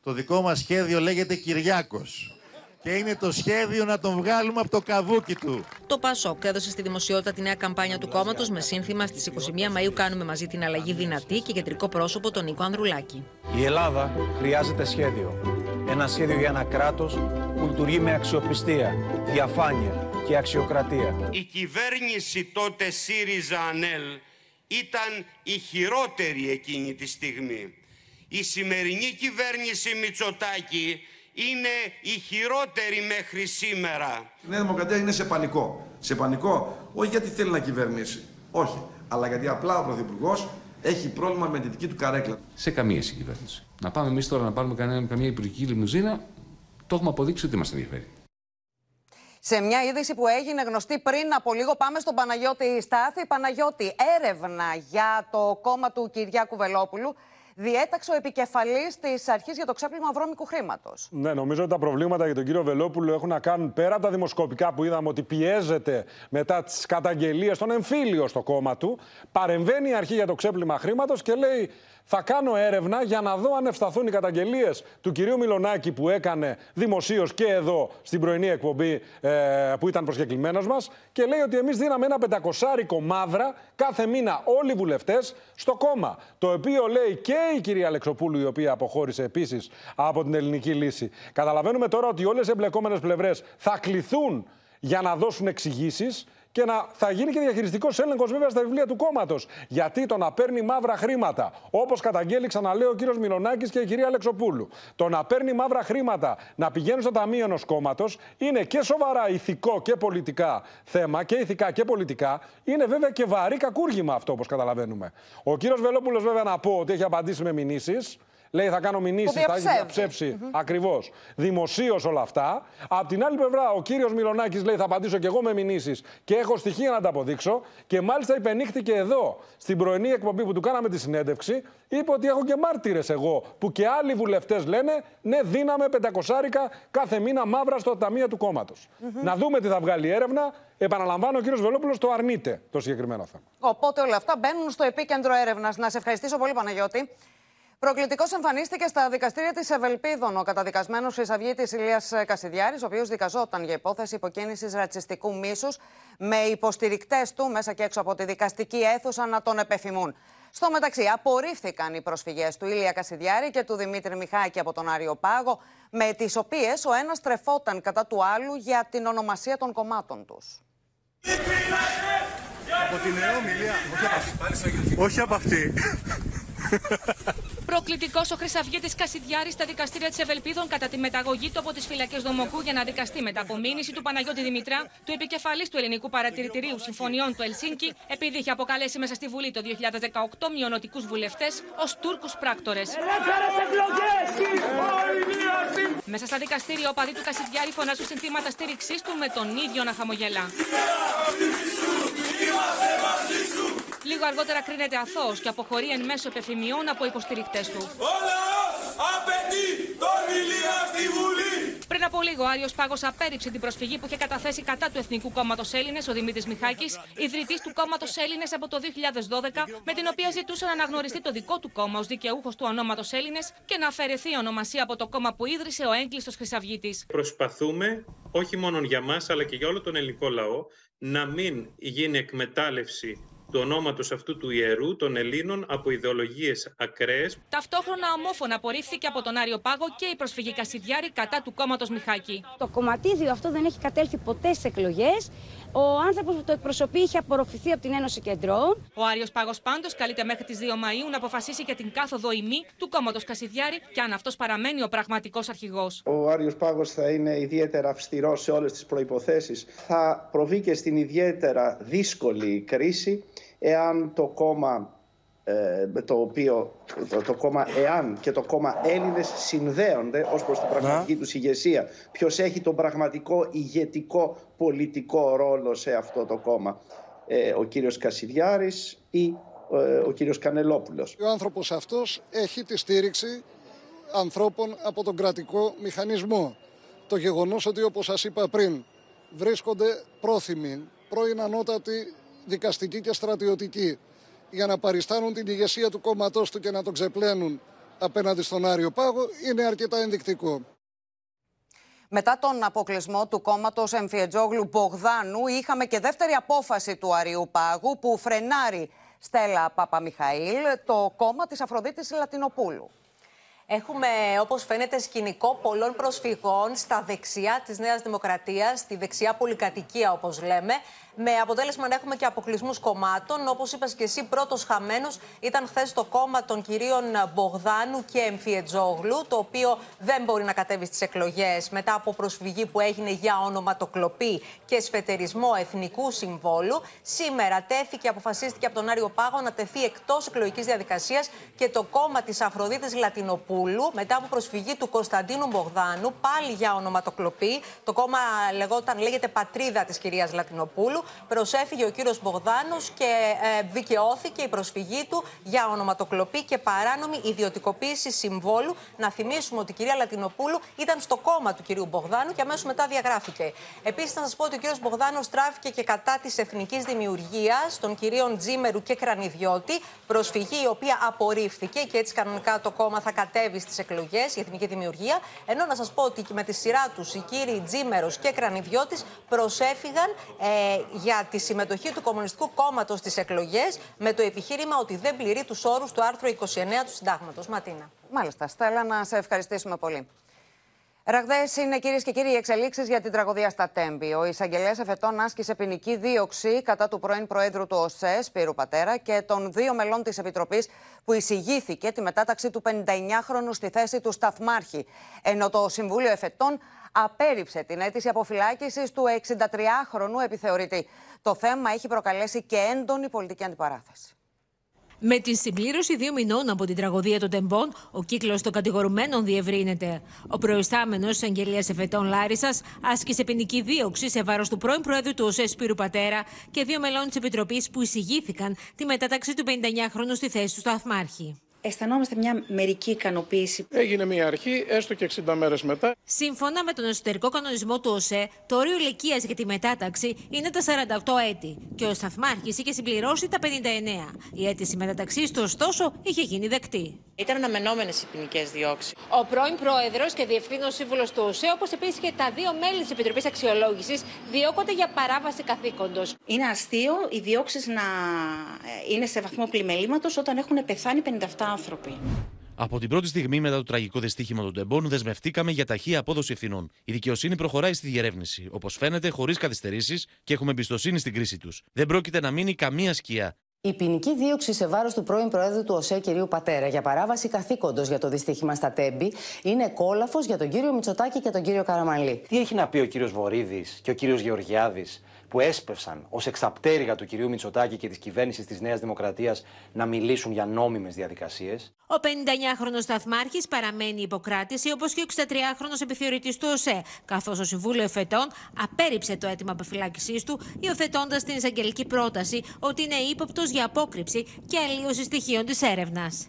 Το δικό μας σχέδιο λέγεται Κυριάκος. Και είναι το σχέδιο να τον βγάλουμε από το καβούκι του. Το ΠΑΣΟΚ έδωσε στη δημοσιότητα τη νέα καμπάνια του κόμματος με σύνθημα στις 21 Μαου κάνουμε μαζί την αλλαγή δυνατή και κεντρικό πρόσωπο τον Νίκο Ανδρουλάκη. Η Ελλάδα χρειάζεται σχέδιο. Ένα σχέδιο για ένα κράτος που λειτουργεί με αξιοπιστία, διαφάνεια και αξιοκρατία. Η κυβέρνηση τότε ΣΥΡΙΖΑ-ΑΝΕΛ ήταν η χειρότερη εκείνη τη στιγμή. Η σημερινή κυβέρνηση Μητσοτάκη είναι η χειρότερη μέχρι σήμερα. Η Νέα Δημοκρατία είναι σε πανικό. Σε πανικό όχι γιατί θέλει να κυβερνήσει. Όχι. Αλλά γιατί απλά ο Πρωθυπουργός έχει πρόβλημα με τη δική του καρέκλα. Σε καμία συγκυβέρνηση. Να πάμε εμείς τώρα να πάρουμε καμία υπουργική λιμουζίνα, το έχουμε αποδείξει ότι μας ενδιαφέρει. Σε μια είδηση που έγινε γνωστή πριν από λίγο, πάμε στον Παναγιώτη Στάθη. Παναγιώτη, έρευνα για το κόμμα του Κυριάκου Βελόπουλου διέταξε ο επικεφαλής της αρχής για το ξέπλυμα βρώμικου χρήματος. Ναι, νομίζω ότι τα προβλήματα για τον κύριο Βελόπουλο έχουν να κάνουν πέρα από τα δημοσκοπικά που είδαμε ότι πιέζεται μετά τις καταγγελίες των εμφύλιο στο κόμμα του. Παρεμβαίνει η αρχή για το ξέπλυμα χρήματος και λέει θα κάνω έρευνα για να δω αν ευσταθούν οι καταγγελίες του κυρίου Μιλονάκη που έκανε δημοσίως και εδώ στην πρωινή εκπομπή ε, που ήταν προσκεκλημένος μας. Και λέει ότι εμείς δίναμε ένα πεντακοσάρικο μαύρα κάθε μήνα όλοι οι βουλευτές στο κόμμα. Το οποίο λέει και η κυρία Αλεξοπούλου, η οποία αποχώρησε επίσης από την ελληνική λύση. Καταλαβαίνουμε τώρα ότι όλες οι εμπλεκόμενες πλευρές θα κληθούν για να δώσουν εξηγήσεις και να θα γίνει και διαχειριστικός έλεγχος βέβαια στα βιβλία του κόμματος. Γιατί το να παίρνει μαύρα χρήματα, όπως καταγγέλει, ξαναλέω ο κύριος Μιλονάκη και η κυρία Αλεξοπούλου, το να παίρνει μαύρα χρήματα να πηγαίνουν στο ταμείο ενός κόμματος είναι και σοβαρά ηθικό και πολιτικά θέμα, και ηθικά και πολιτικά. Είναι βέβαια και βαρύ κακούργημα αυτό, όπως καταλαβαίνουμε. Ο κύριος Βελόπουλος, βέβαια, να πω ότι έχει απαντήσει με μηνύσεις. Λέει θα κάνω μηνύσεις, θα έχεις διαψεύσει. Mm-hmm. Ακριβώς. Δημοσίως όλα αυτά. Απ' την άλλη πλευρά, ο κύριος Μιλονάκη λέει θα απαντήσω και εγώ με μηνύσεις και έχω στοιχεία να τα αποδείξω. Και μάλιστα υπενήχθηκε εδώ, στην πρωινή εκπομπή που του κάναμε τη συνέντευξη, είπε ότι έχω και μάρτυρες εγώ. Που και άλλοι βουλευτές λένε ναι, δίναμε πεντακοσάρικα κάθε μήνα μαύρα στο ταμείο του κόμματος. Mm-hmm. Να δούμε τι θα βγάλει η έρευνα. Επαναλαμβάνω, ο κύριος Βελόπουλος το αρνείται το συγκεκριμένο θέμα. Οπότε όλα αυτά μπαίνουν στο επίκεντρο έρευνας. Να σε ευχαριστήσω πολύ, Παναγιώτη. Προκλητικός εμφανίστηκε στα δικαστήρια της Ευελπίδων ο καταδικασμένος Χρυσαυγήτη Ηλίας Κασιδιάρης, ο οποίος δικαζόταν για υπόθεση υποκίνησης ρατσιστικού μίσους, με υποστηρικτές του μέσα και έξω από τη δικαστική αίθουσα να τον επεφημούν. Στο μεταξύ, απορρίφθηκαν οι προσφυγές του Ηλία Κασιδιάρη και του Δημήτρη Μιχάκη από τον Άριο Πάγο, με τις οποίες ο ένας τρεφόταν κατά του άλλου για την ονομασία των κομμάτων τους. Από την νεόμιλία, όχι από αυτή. Προκλητικός ο Χρυσαυγήτης Κασιδιάρης στα δικαστήρια της Ευελπίδων κατά τη μεταγωγή του από τις φυλακές Δομοκού για να δικαστεί με τα απομήνυση του Παναγιώτη Δημητρά, του επικεφαλής του Ελληνικού Παρατηρητηρίου Συμφωνιών του Ελσίνκι, επειδή είχε αποκαλέσει μέσα στη Βουλή το 2018 μειονοτικούς βουλευτές ως Τούρκους πράκτορες. Μέσα στα δικαστήρια, ο παδί του Κασιδιάρη φωνάζουν συνθήματα στήριξής του με τον ίδιο να χαμογελά. Λίγο αργότερα κρίνεται αθώος και αποχωρεί εν μέσω επιφημιών από υποστηρικτές του. Όλα απαιτεί τον Ηλία στη Βουλή. Πριν από από λίγο, ο Άριος Πάγος απέρριψε την προσφυγή που είχε καταθέσει κατά του Εθνικού Κόμματος Έλληνες, ο Δημήτρης Μιχάκης, ιδρυτής του Κόμματος Έλληνες από το 2012, με την οποία ζητούσε να αναγνωριστεί το δικό του κόμμα ως δικαιούχος του ονόματος Έλληνες και να αφαιρεθεί η ονομασία από το κόμμα που ίδρυσε ο έγκλειστος Χρυσαυγήτη. Προσπαθούμε, όχι μόνο για μας, αλλά και για όλο τον ελληνικό λαό, να μην γίνει εκμετάλλευση του ονόματος αυτού του ιερού των Ελλήνων από ιδεολογίες ακραίες. Ταυτόχρονα ομόφωνα απορρίφθηκε από τον Άριο Πάγο και η προσφυγή Κασιδιάρη κατά του κόμματος Μιχάκη. Το κομματίδιο αυτό δεν έχει κατέλθει ποτέ στις εκλογές. Ο άνθρωπος που το εκπροσωπεί είχε απορροφηθεί από την Ένωση Κεντρών. Ο Άριος Πάγος πάντως καλείται μέχρι τις 2 Μαου να αποφασίσει για την κάθοδο ημί του κόμματος Κασιδιάρη και αν αυτός παραμένει ο πραγματικός αρχηγός. Ο Άριος Πάγος θα είναι ιδιαίτερα αυστηρός σε όλες τις προποθέσει. Θα προβεί και στην ιδιαίτερα δύσκολη κρίση εάν το κόμμα ε, το οποίο το, το, κόμμα ΕΑΝ και το κόμμα Έλληνες συνδέονται ως προς την πραγματική τους ηγεσία. Ποιος έχει τον πραγματικό ηγετικό πολιτικό ρόλο σε αυτό το κόμμα. Ε, ο κύριος Κασιδιάρης ή ε, ο κύριος Κανελόπουλος. Ο άνθρωπος αυτός έχει τη στήριξη ανθρώπων από τον κρατικό μηχανισμό. Το γεγονός ότι όπως σας είπα πριν βρίσκονται πρόθυμοι, πρώην ανώτατοι δικαστική και στρατιωτική για να παριστάνουν την ηγεσία του κόμματός του και να τον ξεπλένουν απέναντι στον Άριο Πάγο είναι αρκετά ενδεικτικό. Μετά τον αποκλεισμό του κόμματος Εμφιετζόγλου Μπογδάνου, είχαμε και δεύτερη απόφαση του Αριού Πάγου που φρενάρει Στέλλα Παπαμιχαήλ, το κόμμα της Αφροδίτης Λατινοπούλου. Έχουμε, όπως φαίνεται, σκηνικό πολλών προσφυγών στα δεξιά της Νέας Δημοκρατίας, στη δεξιά πολυκατοικία, όπως λέμε, με αποτέλεσμα να έχουμε και αποκλεισμούς κομμάτων. Όπως είπα και εσύ, πρώτος χαμένος ήταν χθες το κόμμα των κυρίων Μπογδάνου και Εμφιετζόγλου, το οποίο δεν μπορεί να κατέβει στις εκλογές μετά από προσφυγή που έγινε για ονοματοκλοπή και σφετερισμό εθνικού συμβόλου. Σήμερα τέθηκε, αποφασίστηκε από τον Άριο Πάγο να τεθεί εκτός εκλογικής διαδικασίας και το κόμμα της Αφροδίτης Λατινοπούλου μετά από προσφυγή του Κωνσταντίνου Μπογδάνου, πάλι για ονοματοκλοπή. Το κόμμα λεγόταν, λέγεται Πατρίδα της κυρίας Λατινοπούλου προσέφυγε ο κύριος Μπογδάνος και ε, δικαιώθηκε η προσφυγή του για ονοματοκλοπή και παράνομη ιδιωτικοποίηση συμβόλου. Να θυμίσουμε ότι η κυρία Λατινοπούλου ήταν στο κόμμα του κυρίου Μπογδάνου και αμέσως μετά διαγράφηκε. Επίσης, να σας πω ότι ο κύριος Μπογδάνος στράφηκε και κατά της εθνικής δημιουργίας των κυρίων Τζίμερου και Κρανιδιώτη. Προσφυγή η οποία απορρίφθηκε και έτσι κανονικά το κόμμα θα κατέβει στις εκλογές, η εθνική δημιουργία. Ενώ να σας πω ότι με τη σειρά τους οι κύριοι Τζίμερος και Κρανιδιώτης προσέφηγαν ε, για τη συμμετοχή του Κομμουνιστικού Κόμματος στις εκλογές με το επιχείρημα ότι δεν πληρεί τους όρους του άρθρου 29 του Συντάγματος. Ματίνα. Μάλιστα. Στέλλα, να σε ευχαριστήσουμε πολύ. Ραγδαίες είναι κυρίες και κύριοι οι εξελίξεις για την τραγωδία στα Τέμπη. Ο εισαγγελέας εφετών άσκησε ποινική δίωξη κατά του πρώην Προέδρου του ΟΣΕ, Σπύρου Πατέρα, και των δύο μελών της Επιτροπής που εισηγήθηκε τη μετάταξη του 59χρονου στη θέση του Σταθμάρχη. Ενώ το Συμβούλιο Εφετών απέρριψε την αίτηση αποφυλάκησης του 63χρονου επιθεωρητή. Το θέμα έχει προκαλέσει και έντονη πολιτική αντιπαράθεση. Με τη συμπλήρωση δύο μηνών από την τραγωδία των Τεμπών, ο κύκλος των κατηγορουμένων διευρύνεται. Ο προϊστάμενος τη Αγγελίας Εφετών Λάρισας άσκησε ποινική δίωξη σε βάρος του πρώην Προέδρου του ΟΣΕ Σπύρου Πατέρα και δύο μελών της Επιτροπής που εισηγήθηκαν τη μετάταξη του 59χρονου στη θέση του Σταθμάρχη αισθανόμαστε μια μερική ικανοποίηση. Έγινε μια αρχή, έστω και 60 μέρες μετά. Σύμφωνα με τον εσωτερικό κανονισμό του ΟΣΕ, το όριο ηλικίας για τη μετάταξη είναι τα 48 έτη και ο Σταθμάρχης είχε συμπληρώσει τα 59. Η αίτηση μεταταξής του, ωστόσο, είχε γίνει δεκτή. Ήταν αναμενόμενες οι ποινικές διώξεις. Ο πρώην πρόεδρος και διευθύνων σύμβουλος του ΟΣΕ, όπως επίσης και τα δύο μέλη της Επιτροπής Αξιολόγησης, διώκονται για παράβαση καθήκοντος. Είναι αστείο οι διώξεις να ε, είναι σε βαθμό πλημελήματο όταν έχουν πεθάνει 57 άνθρωποι. Από την πρώτη στιγμή μετά το τραγικό δυστύχημα των Τεμπών, δεσμευτήκαμε για ταχεία απόδοση ευθυνών. Η δικαιοσύνη προχωράει στη διερεύνηση, όπως φαίνεται, χωρίς καθυστερήσεις και έχουμε εμπιστοσύνη στην κρίση τους. Δεν πρόκειται να μείνει καμία σκιά. Η ποινική δίωξη σε βάρος του πρώην Προέδρου του ΟΣΕ, κυρίου Πατέρα, για παράβαση καθήκοντος για το δυστύχημα στα Τέμπη, είναι κόλαφος για τον κύριο Μητσοτάκη και τον κύριο Καραμαλή. Τι έχει να πει ο κύριος Βορύδης και ο κύριος Γεωργιάδης που έσπευσαν ως εξαπτέρυγα του κυρίου Μητσοτάκη και της κυβέρνησης της Νέας Δημοκρατίας να μιλήσουν για νόμιμες διαδικασίες. Ο 59χρονο Σταθμάρχης παραμένει υποκράτηση, όπως και ο 63χρονο επιθεωρητής του ΟΣΕ, καθώς το Συμβούλιο Εφετών απέρριψε το αίτημα αποφυλάκησής του, υιοθετώντας την εισαγγελική πρόταση ότι είναι ύποπτος για απόκρυψη και αλλίωση στοιχείων της έρευνας.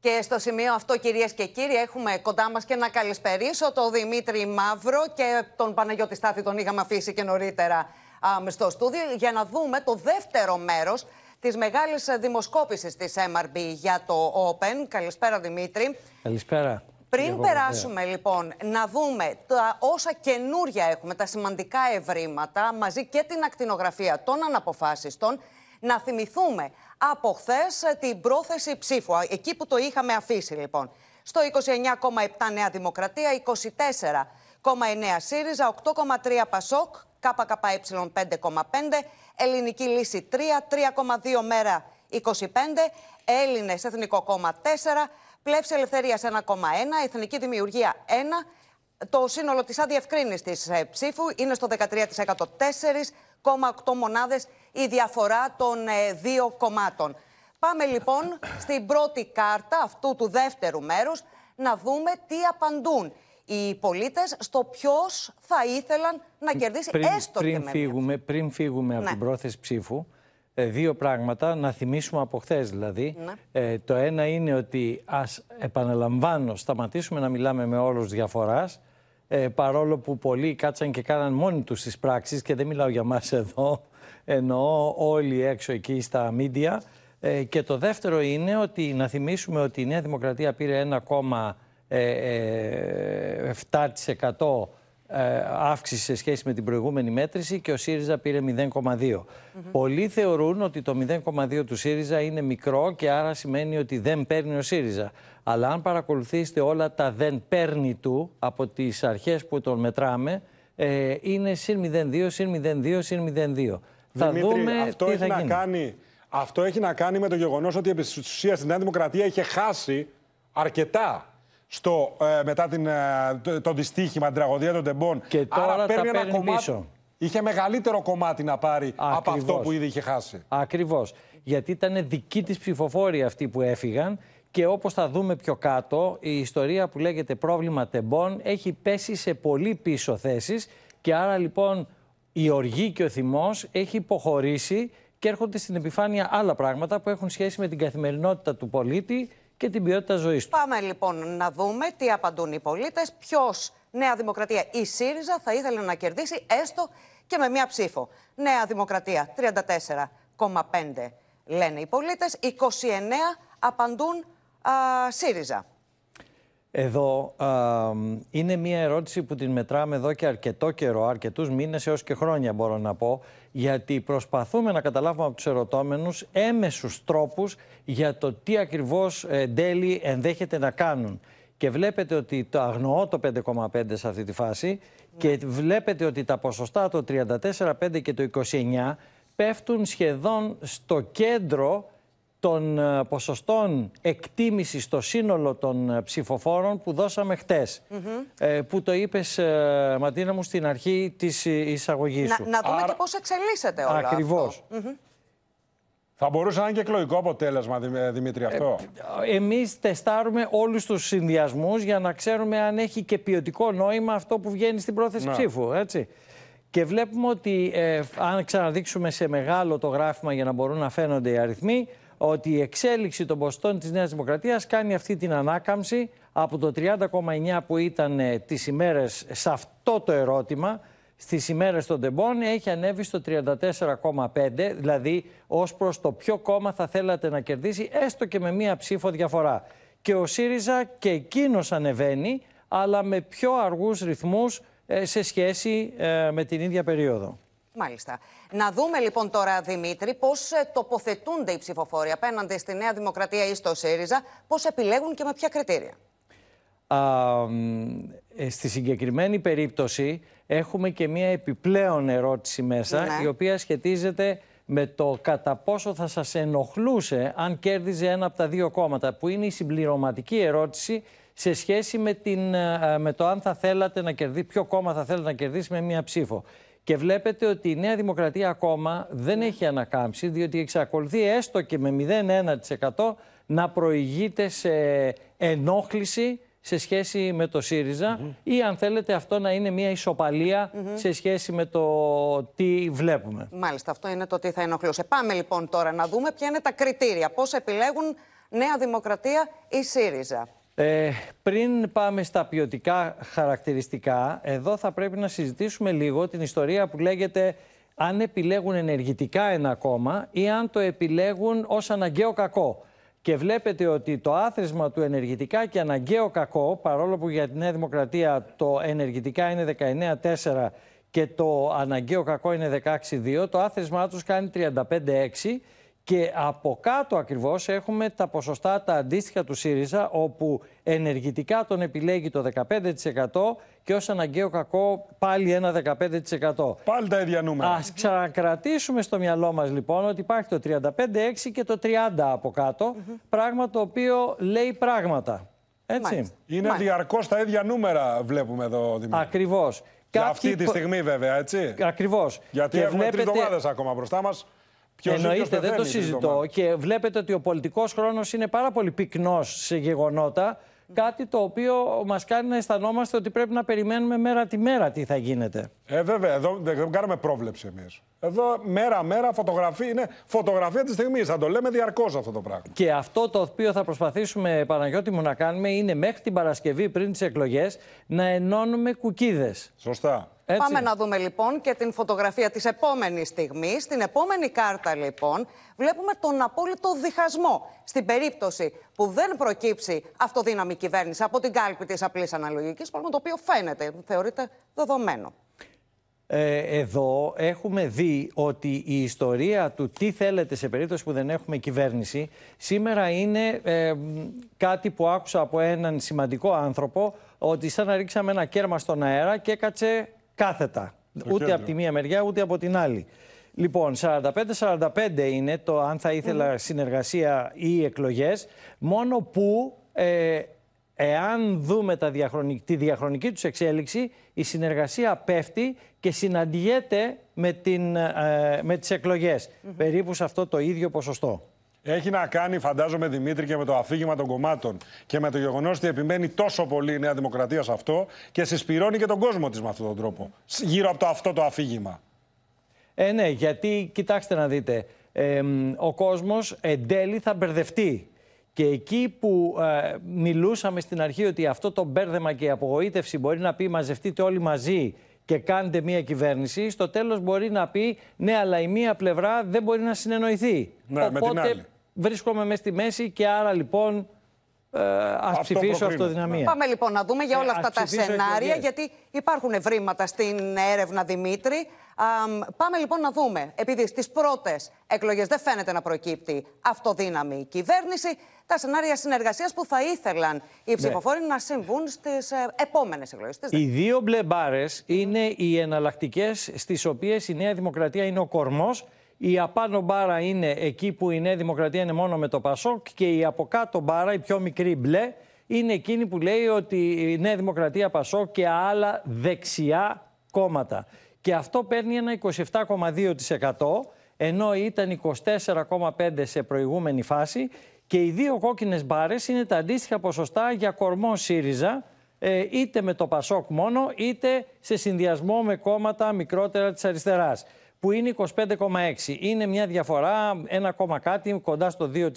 Και στο σημείο αυτό, κυρίες και κύριοι, έχουμε κοντά μας και να καλησπερίσω τον Δημήτρη Μαύρο και τον Παναγιώτη Στάθη, τον είχαμε αφήσει και νωρίτερα α, στο στούδιο, για να δούμε το δεύτερο μέρος της μεγάλης δημοσκόπησης της MRB για το Open. Καλησπέρα, Δημήτρη. Καλησπέρα. Πριν περάσουμε λοιπόν να δούμε τα όσα καινούρια έχουμε, τα σημαντικά ευρήματα, μαζί και την ακτινογραφία των αναποφάσιστων, να θυμηθούμε από χθες την πρόθεση ψήφου, εκεί που το είχαμε αφήσει λοιπόν. Στο 29,7 Νέα Δημοκρατία, 24,9 ΣΥΡΙΖΑ, 8,3 ΠΑΣΟΚ, ΚΚΕ 5,5, Ελληνική Λύση 3, 3,2 Μέρα 25, Έλληνες Εθνικό Κόμμα 4, Πλεύση Ελευθερίας 1,1, Εθνική Δημιουργία 1. Το σύνολο της αδιευκρίνησης ε, ψήφου είναι στο 13%. 4,8 μονάδες η διαφορά των ε, δύο κομμάτων. Πάμε λοιπόν στην πρώτη κάρτα αυτού του δεύτερου μέρους να δούμε τι απαντούν οι πολίτες στο ποιος θα ήθελαν να κερδίσει πριν, έστω πριν και με φύγουμε, Πριν φύγουμε από Ναι. την πρόθεση ψήφου, ε, δύο πράγματα, να θυμίσουμε από χθες δηλαδή. Ναι. Ε, το ένα είναι ότι ας επαναλαμβάνω, σταματήσουμε να μιλάμε με όρους διαφοράς, ε, παρόλο που πολλοί κάτσαν και κάναν μόνοι τους τις πράξεις και δεν μιλάω για μας εδώ, εννοώ όλοι έξω εκεί στα μίντια. Ε, και το δεύτερο είναι ότι να θυμίσουμε ότι η Νέα Δημοκρατία πήρε 1,7% ε, αύξηση σε σχέση με την προηγούμενη μέτρηση και ο ΣΥΡΙΖΑ πήρε 0,2. Πολλοί θεωρούν ότι το 0,2 του ΣΥΡΙΖΑ είναι μικρό και άρα σημαίνει ότι δεν παίρνει ο ΣΥΡΙΖΑ. Αλλά αν παρακολουθήσετε όλα τα δεν παίρνει του από τις αρχές που τον μετράμε, ε, είναι συν 0,2, συν 0,2, συν 0,2. Θα Δημήτρη, δούμε αυτό τι έχει θα να γίνει. κάνει. Αυτό έχει να κάνει με το γεγονός ότι επί της ουσίας η Νέα Δημοκρατία είχε χάσει αρκετά στο, ε, μετά την, ε, το, το δυστύχημα, την τραγωδία των τεμπών. Και τώρα τα παίρνει ένα παίρνει κομμάτι. πίσω. Είχε μεγαλύτερο κομμάτι να πάρει από αυτό Ακριβώς. που ήδη είχε χάσει. Ακριβώς. Γιατί ήταν δικοί της ψηφοφόροι αυτοί που έφυγαν και όπως θα δούμε πιο κάτω, η ιστορία που λέγεται πρόβλημα τεμπών έχει πέσει σε πολύ πίσω θέσεις και άρα λοιπόν η οργή και ο θυμός έχει υποχωρήσει και έρχονται στην επιφάνεια άλλα πράγματα που έχουν σχέση με την καθημερινότητα του πολίτη και την ποιότητα ζωής του. Πάμε λοιπόν να δούμε τι απαντούν οι πολίτες. Ποιος Νέα Δημοκρατία ή ΣΥΡΙΖΑ θα ήθελε να κερδίσει έστω και με μία ψήφο. Νέα Δημοκρατία 34,5 λένε οι πολίτες, 29 απαντούν α, ΣΥΡΙΖΑ. Εδώ α, είναι μια ερώτηση που την μετράμε εδώ και αρκετό καιρό, αρκετούς μήνες έως και χρόνια μπορώ να πω, γιατί προσπαθούμε να καταλάβουμε από τους ερωτώμενους έμεσους τρόπους για το τι ακριβώς ε, εν τέλει ενδέχεται να κάνουν. Και βλέπετε ότι το αγνοώ το 5,5 σε αυτή τη φάση και βλέπετε ότι τα ποσοστά το 34,5 και το 29 πέφτουν σχεδόν στο κέντρο των ε, ποσοστών εκτίμησης στο σύνολο των ε, ψηφοφόρων που δώσαμε χτες. Ε, που το είπες, ε, Ματίνα μου, στην αρχή της ε, εισαγωγής Να, σου. να δούμε και πώς εξελίσσεται όλο Ακριβώς. αυτό. Μμμ. Θα μπορούσε να είναι και εκλογικό αποτέλεσμα, Δημ- Δημήτρη, αυτό. Εμείς τεστάρουμε όλους τους συνδυασμούς για να ξέρουμε αν έχει και ποιοτικό νόημα αυτό που βγαίνει στην πρόθεση Ναι. ψήφου. Έτσι. Και βλέπουμε ότι ε, αν ξαναδείξουμε σε μεγάλο το γράφημα για να μπορούν να φαίνονται οι αριθμοί, ότι η εξέλιξη των ποστών της Νέας Δημοκρατίας κάνει αυτή την ανάκαμψη από το 30,9 που ήταν ε, τις ημέρες σε αυτό το ερώτημα, στις ημέρες των τεμπών έχει ανέβει στο 34,5, δηλαδή ως προς το ποιο κόμμα θα θέλατε να κερδίσει, έστω και με μία ψήφο διαφορά. Και ο ΣΥΡΙΖΑ και εκείνος ανεβαίνει, αλλά με πιο αργούς ρυθμούς ε, σε σχέση ε, με την ίδια περίοδο. Μάλιστα. Να δούμε λοιπόν τώρα, Δημήτρη, πώς τοποθετούνται οι ψηφοφόροι απέναντι στη Νέα Δημοκρατία ή στο ΣΥΡΙΖΑ, πώς επιλέγουν και με ποια κριτήρια. Α, μ, ε, στη συγκεκριμένη περίπτωση έχουμε και μία επιπλέον ερώτηση μέσα, Ναι. η οποία σχετίζεται με το κατά πόσο θα σας ενοχλούσε αν κέρδιζε ένα από τα δύο κόμματα, που είναι η συμπληρωματική ερώτηση σε σχέση με, την, ε, με το αν θα θέλατε να κερδίσει, ποιο κόμμα θα θέλετε να κερδίσει με μία ψήφο. Και βλέπετε ότι η Νέα Δημοκρατία ακόμα δεν έχει ανακάμψει, διότι εξακολουθεί έστω και με 0,1% να προηγείται σε ενόχληση σε σχέση με το ΣΥΡΙΖΑ ή αν θέλετε αυτό να είναι μια ισοπαλια σε σχέση με το τι βλέπουμε. Μάλιστα, αυτό είναι το τι θα ενοχλούσε. Πάμε λοιπόν τώρα να δούμε ποια είναι τα κριτήρια. Πώς επιλέγουν Νέα Δημοκρατία ή ΣΥΡΙΖΑ. Ε, πριν πάμε στα ποιοτικά χαρακτηριστικά, εδώ θα πρέπει να συζητήσουμε λίγο την ιστορία που λέγεται αν επιλέγουν ενεργητικά ένα κόμμα ή αν το επιλέγουν ως αναγκαίο κακό. Και βλέπετε ότι το άθροισμα του ενεργητικά και αναγκαίο κακό, παρόλο που για τη Νέα Δημοκρατία το ενεργητικά είναι 19-4 και το αναγκαίο κακό είναι 16-2, το άθροισμά τους κάνει 35-6 και από κάτω ακριβώς έχουμε τα ποσοστά τα αντίστοιχα του ΣΥΡΙΖΑ όπου ενεργητικά τον επιλέγει το 15% και ως αναγκαίο κακό πάλι ένα 15%. Πάλι τα ίδια νούμερα. Ας ξανακρατήσουμε στο μυαλό μας λοιπόν ότι υπάρχει το 35-6 και το 30 από κάτω, πράγμα το οποίο λέει πράγματα. Έτσι. Μάλιστα. Είναι Μάλιστα. διαρκώς τα ίδια νούμερα βλέπουμε εδώ, Δημήτρη. Ακριβώς. Για αυτή τη στιγμή βέβαια, έτσι. Ακριβώς. Γιατί και έχουμε βλέπετε... τρεις εβδομάδες ακόμα μπροστά μας. Ποιος Εννοείται, δεν το συζητώ. Και βλέπετε ότι ο πολιτικός χρόνος είναι πάρα πολύ πυκνός σε γεγονότα. Κάτι το οποίο μας κάνει να αισθανόμαστε ότι πρέπει να περιμένουμε μέρα τη μέρα τι θα γίνεται. Ε, βέβαια, εδώ δεν κάνουμε πρόβλεψη εμείς. Εδώ μέρα-μέρα φωτογραφία είναι φωτογραφία της στιγμής. Θα το λέμε διαρκώς αυτό το πράγμα. Και αυτό το οποίο θα προσπαθήσουμε, Παναγιώτη μου, να κάνουμε είναι μέχρι την Παρασκευή πριν τις εκλογές να ενώνουμε κουκίδες. Σωστά. Έτσι. Πάμε να δούμε λοιπόν και την φωτογραφία της επόμενης στιγμής. Στην επόμενη κάρτα λοιπόν βλέπουμε τον απόλυτο διχασμό. Στην περίπτωση που δεν προκύψει αυτοδύναμη κυβέρνηση από την κάλπη της απλής αναλογικής, πράγμα το οποίο φαίνεται, θεωρείται δεδομένο. Ε, εδώ έχουμε δει ότι η ιστορία του τι θέλετε σε περίπτωση που δεν έχουμε κυβέρνηση σήμερα είναι ε, κάτι που άκουσα από έναν σημαντικό άνθρωπο ότι σαν να ρίξαμε ένα κέρμα στον αέρα και έκατσε κάθετα. ούτε από τη μία μεριά ούτε από την άλλη. Λοιπόν, 45-45 είναι το αν θα ήθελα συνεργασία ή εκλογές, μόνο που ε, εάν δούμε τα διαχρονική, τη διαχρονική τους εξέλιξη, η συνεργασία πέφτει και συναντιέται με, την, ε, με τις εκλογές. Περίπου σε αυτό το ίδιο ποσοστό. Έχει να κάνει, φαντάζομαι, Δημήτρη, και με το αφήγημα των κομμάτων και με το γεγονός ότι επιμένει τόσο πολύ η Νέα Δημοκρατία σε αυτό και συσπηρώνει και τον κόσμο της με αυτόν τον τρόπο. Γύρω από το, αυτό το αφήγημα. Ε, ναι, γιατί κοιτάξτε να δείτε. Ε, ο κόσμος εν τέλει θα μπερδευτεί. Και εκεί που ε, μιλούσαμε στην αρχή ότι αυτό το μπέρδεμα και η απογοήτευση μπορεί να πει μαζευτείτε όλοι μαζί και κάνετε μία κυβέρνηση, στο τέλος μπορεί να πει ναι, αλλά η μία πλευρά δεν μπορεί να συνεννοηθεί. Ναι, Οπότε με την άλλη. βρίσκομαι μέσα στη μέση και άρα λοιπόν ε, ας Αυτό ψηφίσω προκρίνω. αυτοδυναμία. Πάμε λοιπόν να δούμε για Ε, όλα ας αυτά τα ψηφίσω σενάρια, εκλογές. γιατί υπάρχουν ευρήματα στην έρευνα Δημήτρη. Αμ, πάμε λοιπόν να δούμε, επειδή στις πρώτες εκλογές δεν φαίνεται να προκύπτει αυτοδύναμη κυβέρνηση, τα σενάρια συνεργασίας που θα ήθελαν Ναι. οι ψηφοφόροι να συμβούν στις ε, επόμενες εκλογές. Στις Οι δύο μπλε μπάρες είναι οι εναλλακτικές στις οποίες η Νέα Δημοκρατία είναι ο κορμός. Η απάνω μπάρα είναι εκεί που η Νέα Δημοκρατία είναι μόνο με το Πασόκ και η από κάτω μπάρα, η πιο μικρή μπλε, είναι εκείνη που λέει ότι η Νέα Δημοκρατία, Πασόκ και άλλα δεξιά κόμματα. Και αυτό παίρνει ένα 27,2% ενώ ήταν 24,5% σε προηγούμενη φάση και οι δύο κόκκινες μπάρες είναι τα αντίστοιχα ποσοστά για κορμό ΣΥΡΙΖΑ ε, είτε με το Πασόκ μόνο, είτε σε συνδυασμό με κόμματα μικρότερα της αριστεράς, που είναι 25,6. Είναι μια διαφορά, ένα κόμμα κάτι, κοντά στο 2%,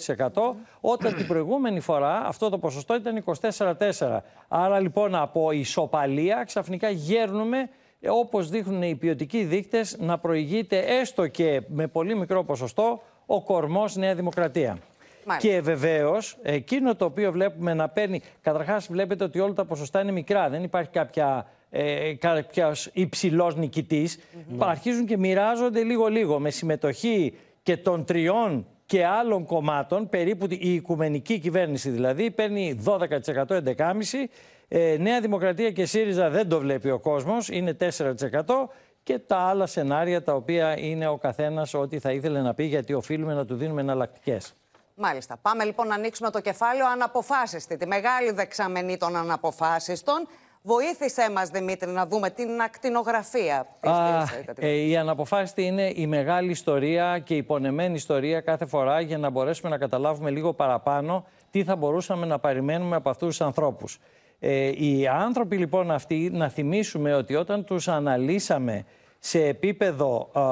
όταν την προηγούμενη φορά αυτό το ποσοστό ήταν 24,4. Άρα λοιπόν από ισοπαλία ξαφνικά γέρνουμε, ε, όπως δείχνουν οι ποιοτικοί δείκτες, να προηγείται έστω και με πολύ μικρό ποσοστό ο κορμός Νέα Δημοκρατία. Μάλιστα. Και βεβαίως, εκείνο το οποίο βλέπουμε να παίρνει. Καταρχάς, βλέπετε ότι όλα τα ποσοστά είναι μικρά. Δεν υπάρχει κάποια. Ε, κάποιος υψηλός νικητής. Αρχίζουν και μοιράζονται λίγο-λίγο με συμμετοχή και των τριών και άλλων κομμάτων, περίπου η οικουμενική κυβέρνηση δηλαδή, παίρνει 12%, 11,5%. Ε, Νέα Δημοκρατία και ΣΥΡΙΖΑ δεν το βλέπει ο κόσμος, είναι 4% και τα άλλα σενάρια τα οποία είναι ο καθένας ό,τι θα ήθελε να πει γιατί οφείλουμε να του δίνουμε εναλλακτικές. Μάλιστα. Πάμε λοιπόν να ανοίξουμε το κεφάλαιο αναποφάσιστη, τη μεγάλη δεξαμενή των αναποφάσιστων. Βοήθησέ μας, Δημήτρη, να δούμε την ακτινογραφία. της Α, της, ε, κατηγορίας. ε, η αναποφάσιστη είναι η μεγάλη ιστορία και η πονεμένη ιστορία κάθε φορά για να μπορέσουμε να καταλάβουμε λίγο παραπάνω τι θα μπορούσαμε να περιμένουμε από αυτούς τους ανθρώπους. Ε, οι άνθρωποι λοιπόν αυτοί, να θυμίσουμε ότι όταν τους αναλύσαμε σε επίπεδο α,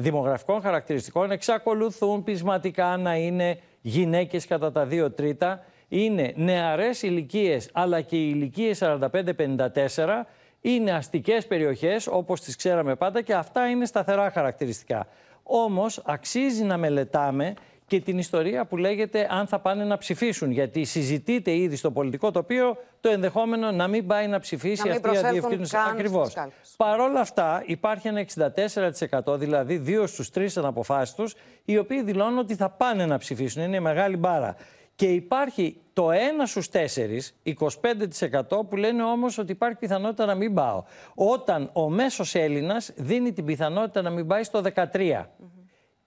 δημογραφικών χαρακτηριστικών εξακολουθούν πεισματικά να είναι γυναίκες κατά τα δύο τρίτα, είναι νεαρές ηλικίες, αλλά και οι ηλικίες 45-54, είναι αστικές περιοχές όπως τις ξέραμε πάντα και αυτά είναι σταθερά χαρακτηριστικά. Όμως αξίζει να μελετάμε και την ιστορία που λέγεται αν θα πάνε να ψηφίσουν. Γιατί συζητείται ήδη στο πολιτικό τοπίο το ενδεχόμενο να μην πάει να ψηφίσει να αυτή η αντιευκρίνηση. Ακριβώς. Παρ' όλα αυτά, υπάρχει ένα 64%, δηλαδή δύο στους τρεις αναποφάσεις τους, οι οποίοι δηλώνουν ότι θα πάνε να ψηφίσουν. Είναι μεγάλη μπάρα. Και υπάρχει το 1 στους 4, 25% που λένε όμως ότι υπάρχει πιθανότητα να μην πάω. Όταν ο μέσος Έλληνας δίνει την πιθανότητα να μην πάει στο 13%.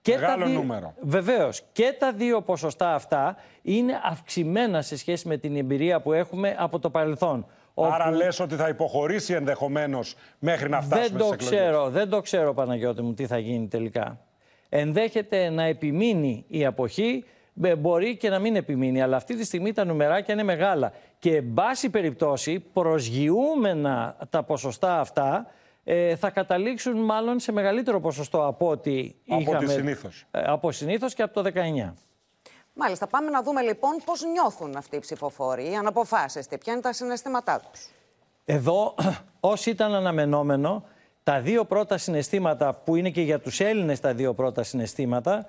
Και Μεγάλο νούμερο. Βεβαίως. Και τα δύο ποσοστά αυτά είναι αυξημένα σε σχέση με την εμπειρία που έχουμε από το παρελθόν. Άρα όπου... λες ότι θα υποχωρήσει ενδεχομένως μέχρι να φτάσουμε δεν το στις ξέρω, Δεν το ξέρω Παναγιώτη μου τι θα γίνει τελικά. Ενδέχεται να επιμείνει η αποχή, μπορεί και να μην επιμείνει, αλλά αυτή τη στιγμή τα νουμεράκια είναι μεγάλα. Και εν πάση περιπτώσει προσγειούμενα τα ποσοστά αυτά ε, θα καταλήξουν μάλλον σε μεγαλύτερο ποσοστό από ό,τι από είχαμε. συνήθως. Ε, από συνήθως και από το 19. Μάλιστα, πάμε να δούμε λοιπόν πώς νιώθουν αυτοί οι ψηφοφόροι, οι αναποφάσιστοι, ποια είναι τα συναισθήματά τους. Εδώ, όσοι ήταν αναμενόμενο, τα δύο πρώτα συναισθήματα που είναι και για τους Έλληνες τα δύο πρώτα συναισθήματα,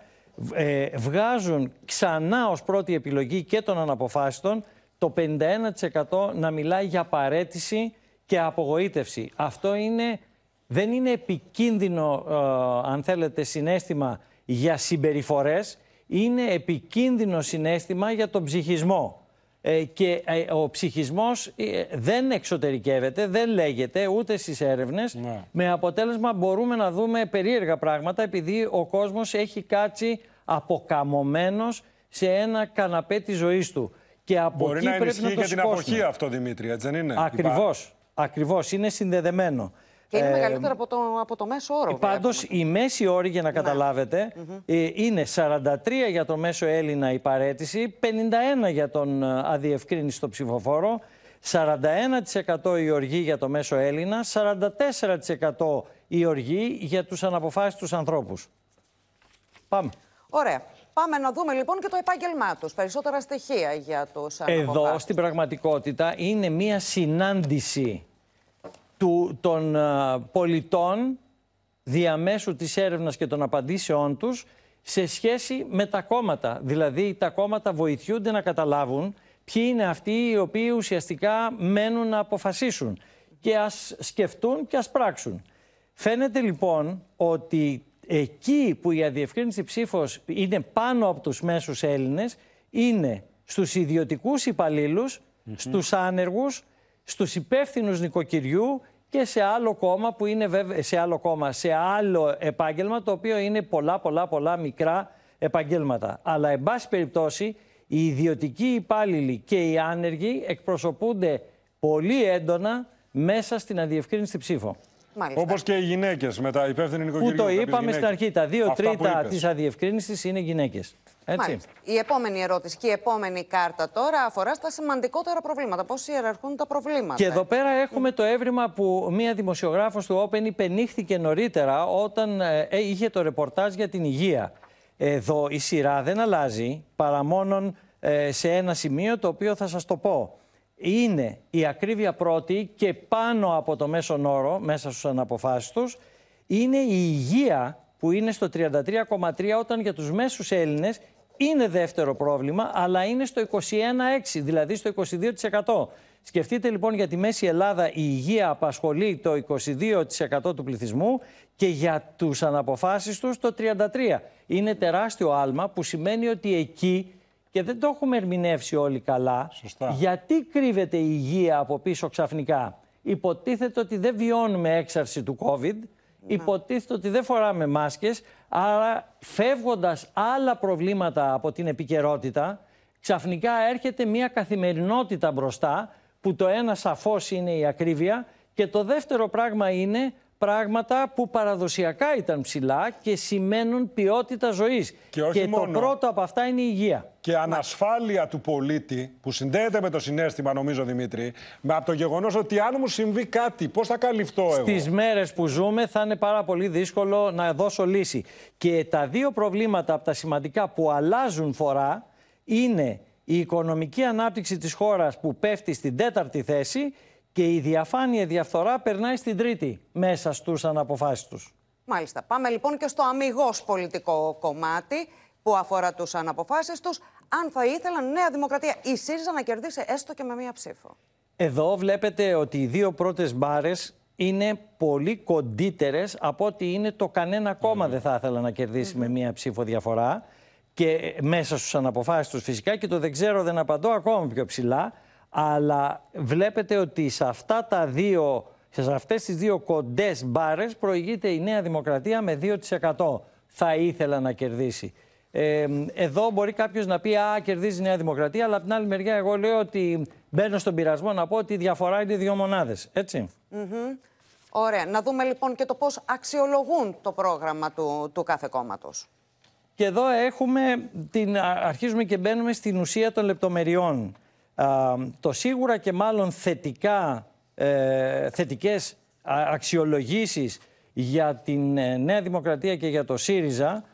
ε, βγάζουν ξανά ως πρώτη επιλογή και των αναποφάσιστων το 51% να μιλάει για παρέτηση και απογοήτευση. Αυτό είναι, δεν είναι επικίνδυνο, ε, αν θέλετε, συνέστημα για συμπεριφορές. Είναι επικίνδυνο συνέστημα για τον ψυχισμό. Ε, και ε, ο ψυχισμός δεν εξωτερικεύεται, δεν λέγεται ούτε στις έρευνες. Ναι. Με αποτέλεσμα μπορούμε να δούμε περίεργα πράγματα επειδή ο κόσμος έχει κάτσει αποκαμωμένος σε ένα καναπέ της ζωής του. Και από Μπορεί εκεί να πρέπει να το και την αποχή αυτό, Δημήτρη, έτσι δεν είναι; Ακριβώς. Ακριβώς, είναι συνδεδεμένο. Και είναι ε, μεγαλύτερο από το, από το μέσο όρο. Πάντως, η μέση όρη, για να ναι. καταλάβετε, ε, είναι 43 για το μέσο Έλληνα η παρέτηση, 51 για τον ε, αδιευκρίνηστο ψηφοφόρο, 41% η οργή για το μέσο Έλληνα, 44% η οργή για τους αναποφάσιστους ανθρώπους. Πάμε. Ωραία. Πάμε να δούμε λοιπόν και το επάγγελμά τους. Περισσότερα στοιχεία για τους Εδώ στην πραγματικότητα είναι μία συνάντηση του, των πολιτών διαμέσου της έρευνας και των απαντήσεών τους σε σχέση με τα κόμματα. Δηλαδή τα κόμματα βοηθούνται να καταλάβουν ποιοι είναι αυτοί οι οποίοι ουσιαστικά μένουν να αποφασίσουν και ας σκεφτούν και ας πράξουν. Φαίνεται λοιπόν ότι εκεί που η αδιευκρίνηση ψήφος είναι πάνω από τους μέσους Έλληνες είναι στους ιδιωτικούς υπαλλήλους, mm -hmm. στους άνεργους, στους υπεύθυνους νοικοκυριού και σε άλλο κόμμα που είναι σε άλλο κόμμα, σε άλλο επάγγελμα το οποίο είναι πολλά πολλά πολλά μικρά επαγγέλματα. Αλλά εν πάση περιπτώσει οι ιδιωτικοί υπάλληλοι και οι άνεργοι εκπροσωπούνται πολύ έντονα μέσα στην αδιευκρίνηση ψήφο. Όπως και οι γυναίκες με τα υπεύθυνη νοικοκυριά. Που το είπαμε στην αρχή. Τα δύο τρίτα της αδιευκρίνησης είναι γυναίκες. Έτσι. Η επόμενη ερώτηση και η επόμενη κάρτα τώρα αφορά στα σημαντικότερα προβλήματα. Πώς ιεραρχούν τα προβλήματα; Και εδώ πέρα έχουμε το έβριμα που μία δημοσιογράφος του Open υπενήχθηκε νωρίτερα όταν ε, είχε το ρεπορτάζ για την υγεία. Εδώ η σειρά δεν αλλάζει παρά μόνο ε, σε ένα σημείο το οποίο θα σας το πω είναι η ακρίβεια πρώτη και πάνω από το μέσον όρο, μέσα στους αναποφάσεις τους, είναι η υγεία που είναι στο 33,3 όταν για τους μέσους Έλληνες είναι δεύτερο πρόβλημα, αλλά είναι στο 21,6, δηλαδή στο 22%. Σκεφτείτε λοιπόν για τη Μέση Ελλάδα η υγεία απασχολεί το 22% του πληθυσμού και για τους αναποφάσεις τους το 33%. Είναι τεράστιο άλμα που σημαίνει ότι εκεί και δεν το έχουμε ερμηνεύσει όλοι καλά. Σωστά. Γιατί κρύβεται η υγεία από πίσω ξαφνικά; Υποτίθεται ότι δεν βιώνουμε έξαρση του COVID. Υποτίθεται ότι δεν φοράμε μάσκες. Άρα φεύγοντας άλλα προβλήματα από την επικαιρότητα, ξαφνικά έρχεται μια καθημερινότητα μπροστά, που το ένα σαφώς είναι η ακρίβεια και το δεύτερο πράγμα είναι πράγματα που παραδοσιακά ήταν ψηλά και σημαίνουν ποιότητα ζωής. Και, όχι το πρώτο από αυτά είναι η υγεία. Και ανασφάλεια του πολίτη που συνδέεται με το συνέστημα, νομίζω Δημήτρη, με από το γεγονός ότι αν μου συμβεί κάτι, πώς θα καλυφθώ εγώ; Στις μέρες που ζούμε θα είναι πάρα πολύ δύσκολο να δώσω λύση. Και τα δύο προβλήματα από τα σημαντικά που αλλάζουν φορά είναι η οικονομική ανάπτυξη της χώρας που πέφτει στην τέταρτη θέση και η διαφάνεια διαφθορά περνάει στην τρίτη μέσα στους αναποφάσεις τους. Μάλιστα. Πάμε λοιπόν και στο αμυγός πολιτικό κομμάτι που αφορά τους αναποφάσεις τους. Αν θα ήθελαν Νέα Δημοκρατία η ΣΥΡΙΖΑ να κερδίσει έστω και με μία ψήφο. Εδώ βλέπετε ότι οι δύο πρώτες μπάρες είναι πολύ κοντύτερες από ότι είναι το κανένα κόμμα δεν θα ήθελα να κερδίσει με μία ψήφο διαφορά και μέσα στους αναποφάσεις τους φυσικά και το δεν ξέρω δεν απαντώ ακόμα πιο ψηλά αλλά βλέπετε ότι σε αυτά τα δύο σε αυτές τις δύο κοντές μπάρες προηγείται η Νέα Δημοκρατία με 2% θα ήθελα να κερδίσει. Ε, εδώ μπορεί κάποιος να πει Α, κερδίζει η Νέα Δημοκρατία, αλλά από την άλλη μεριά, εγώ λέω ότι μπαίνω στον πειρασμό να πω ότι η διαφορά είναι δύο μονάδες. Έτσι. Ωραία. Να δούμε λοιπόν και το πώς αξιολογούν το πρόγραμμα του, του κάθε κόμματος. Και εδώ έχουμε την, αρχίζουμε και μπαίνουμε στην ουσία των λεπτομεριών. Το σίγουρα και μάλλον θετικά, ε, θετικές αξιολογήσεις για την ε, Νέα Δημοκρατία και για το síριζα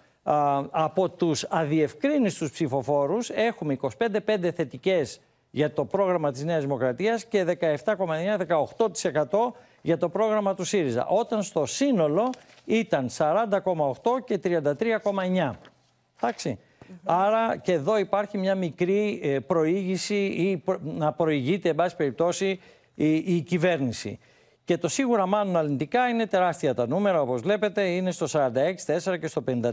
από τους αδιευκρίνιστους ψηφοφόρους έχουμε 25-5 θετικές για το πρόγραμμα της Νέας Δημοκρατίας και 17,9-18% για το πρόγραμμα του ΣΥΡΙΖΑ. Όταν στο σύνολο ήταν 40,8 και 33,9. Εντάξει. Άρα και εδώ υπάρχει μια μικρή ε, προήγηση ή να προηγείται, εν πάση περιπτώσει, η, η κυβέρνηση. Και το σίγουρα μάλλον αρνητικά είναι τεράστια τα νούμερα, όπως βλέπετε, είναι στο 46, 4 και στο 54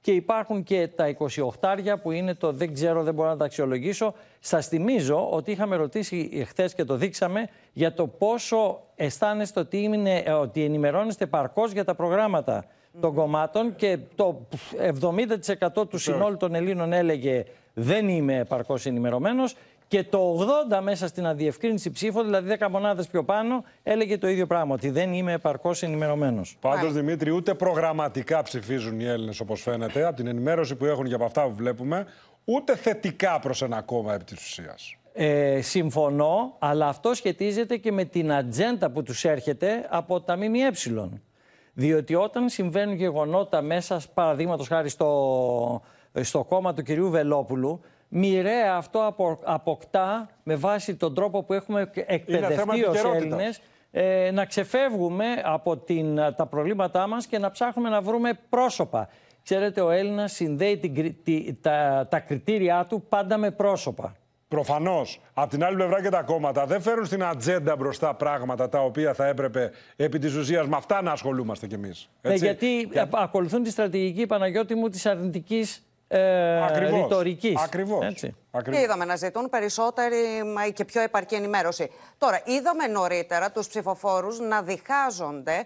και υπάρχουν και τα 28 που είναι το δεν ξέρω, δεν μπορώ να τα αξιολογήσω. Σας θυμίζω ότι είχαμε ρωτήσει χθες και το δείξαμε για το πόσο αισθάνεστε ότι, είναι, ότι ενημερώνεστε παρκώς για τα προγράμματα των κομμάτων και το 70% του συνόλου των Ελλήνων έλεγε δεν είμαι επαρκώς ενημερωμένος και το 80 μέσα στην αδιευκρίνηση ψήφων, δηλαδή 10 μονάδες πιο πάνω, έλεγε το ίδιο πράγμα, ότι δεν είμαι επαρκώς ενημερωμένος. Πάντως, Δημήτρη, ούτε προγραμματικά ψηφίζουν οι Έλληνες, όπως φαίνεται, από την ενημέρωση που έχουν για από αυτά που βλέπουμε, ούτε θετικά προς ένα κόμμα επί της ουσίας. Ε, συμφωνώ, αλλά αυτό σχετίζεται και με την ατζέντα που τους έρχεται από τα ΜΜΕ. Διότι όταν συμβαίνουν γεγονότα μέσα, παραδείγματος χάρη στο, στο κόμμα του κυρίου Βελόπουλου, μοιραία αυτό αποκτά με βάση τον τρόπο που έχουμε εκπαιδευτεί ως Έλληνες ε, να ξεφεύγουμε από την, τα προβλήματά μας και να ψάχνουμε να βρούμε πρόσωπα. Ξέρετε, ο Έλληνας συνδέει την, τα, τα κριτήριά του πάντα με πρόσωπα. Προφανώς. Απ' την άλλη πλευρά και τα κόμματα δεν φέρουν στην ατζέντα μπροστά πράγματα τα οποία θα έπρεπε επί της ουσίας με αυτά να ασχολούμαστε κι εμείς. Ναι, γιατί ακολουθούν τη στρατηγική Παναγιώτη μου της αρνητικής ε, ρητορικής. Ακριβώς. Και είδαμε να ζητούν περισσότερη και πιο επαρκή ενημέρωση. Τώρα, είδαμε νωρίτερα τους ψηφοφόρους να διχάζονται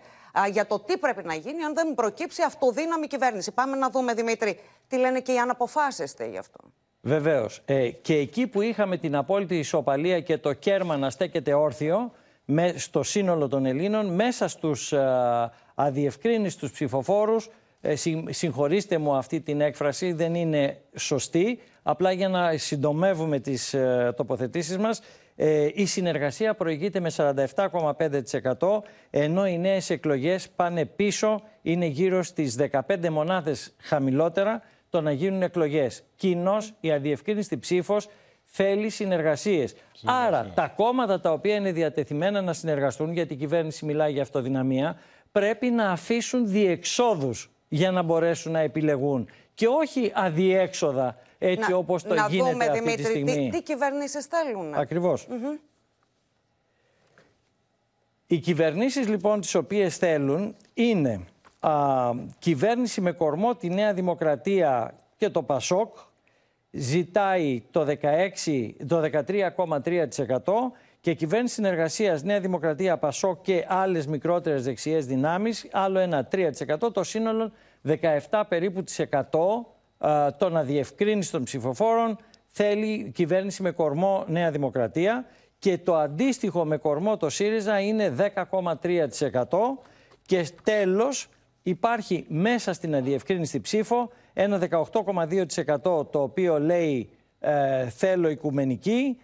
για το τι πρέπει να γίνει αν δεν προκύψει αυτοδύναμη κυβέρνηση. Πάμε να δούμε, Δημήτρη, τι λένε και οι αναποφάσιστε γι' αυτό. Βεβαίως. Ε, και εκεί που είχαμε την απόλυτη ισοπαλία και το κέρμα να στέκεται όρθιο με, στο σύνολο των Ελλήνων, μέσα στους α, αδιευκρίνιστους ψηφοφόρους ε, συγχωρήστε μου αυτή την έκφραση, δεν είναι σωστή. Απλά για να συντομεύουμε τις ε, τοποθετήσεις μας, ε, η συνεργασία προηγείται με 47,5% ενώ οι νέες εκλογές πάνε πίσω, είναι γύρω στις 15 μονάδες χαμηλότερα το να γίνουν εκλογές. Κοινώς η αδιευκρίνηστη ψήφος θέλει συνεργασίες. Άρα τα κόμματα τα οποία είναι διατεθειμένα να συνεργαστούν, γιατί η κυβέρνηση μιλάει για αυτοδυναμία, πρέπει να αφήσουν διεξόδους για να μπορέσουν να επιλεγούν και όχι αδιέξοδα έτσι να, όπως το να γίνεται δούμε, αυτή Δημήτρη, τη στιγμή. Τι, τι κυβερνήσεις θέλουν. Ακριβώς. Οι κυβερνήσεις λοιπόν τις οποίες θέλουν είναι α, κυβέρνηση με κορμό τη Νέα Δημοκρατία και το ΠΑΣΟΚ ζητάει το, 16, το 13,3% και κυβέρνηση συνεργασίας Νέα Δημοκρατία, Πασό και άλλες μικρότερες δεξιές δυνάμεις, άλλο ένα 3%. Το σύνολο 17 περίπου της 100 των αδιευκρίνηστων ψηφοφόρων θέλει κυβέρνηση με κορμό Νέα Δημοκρατία και το αντίστοιχο με κορμό το ΣΥΡΙΖΑ είναι 10,3% και τέλος υπάρχει μέσα στην αδιευκρίνηστη ψήφο ένα 18,2% το οποίο λέει ε, θέλω οικουμενική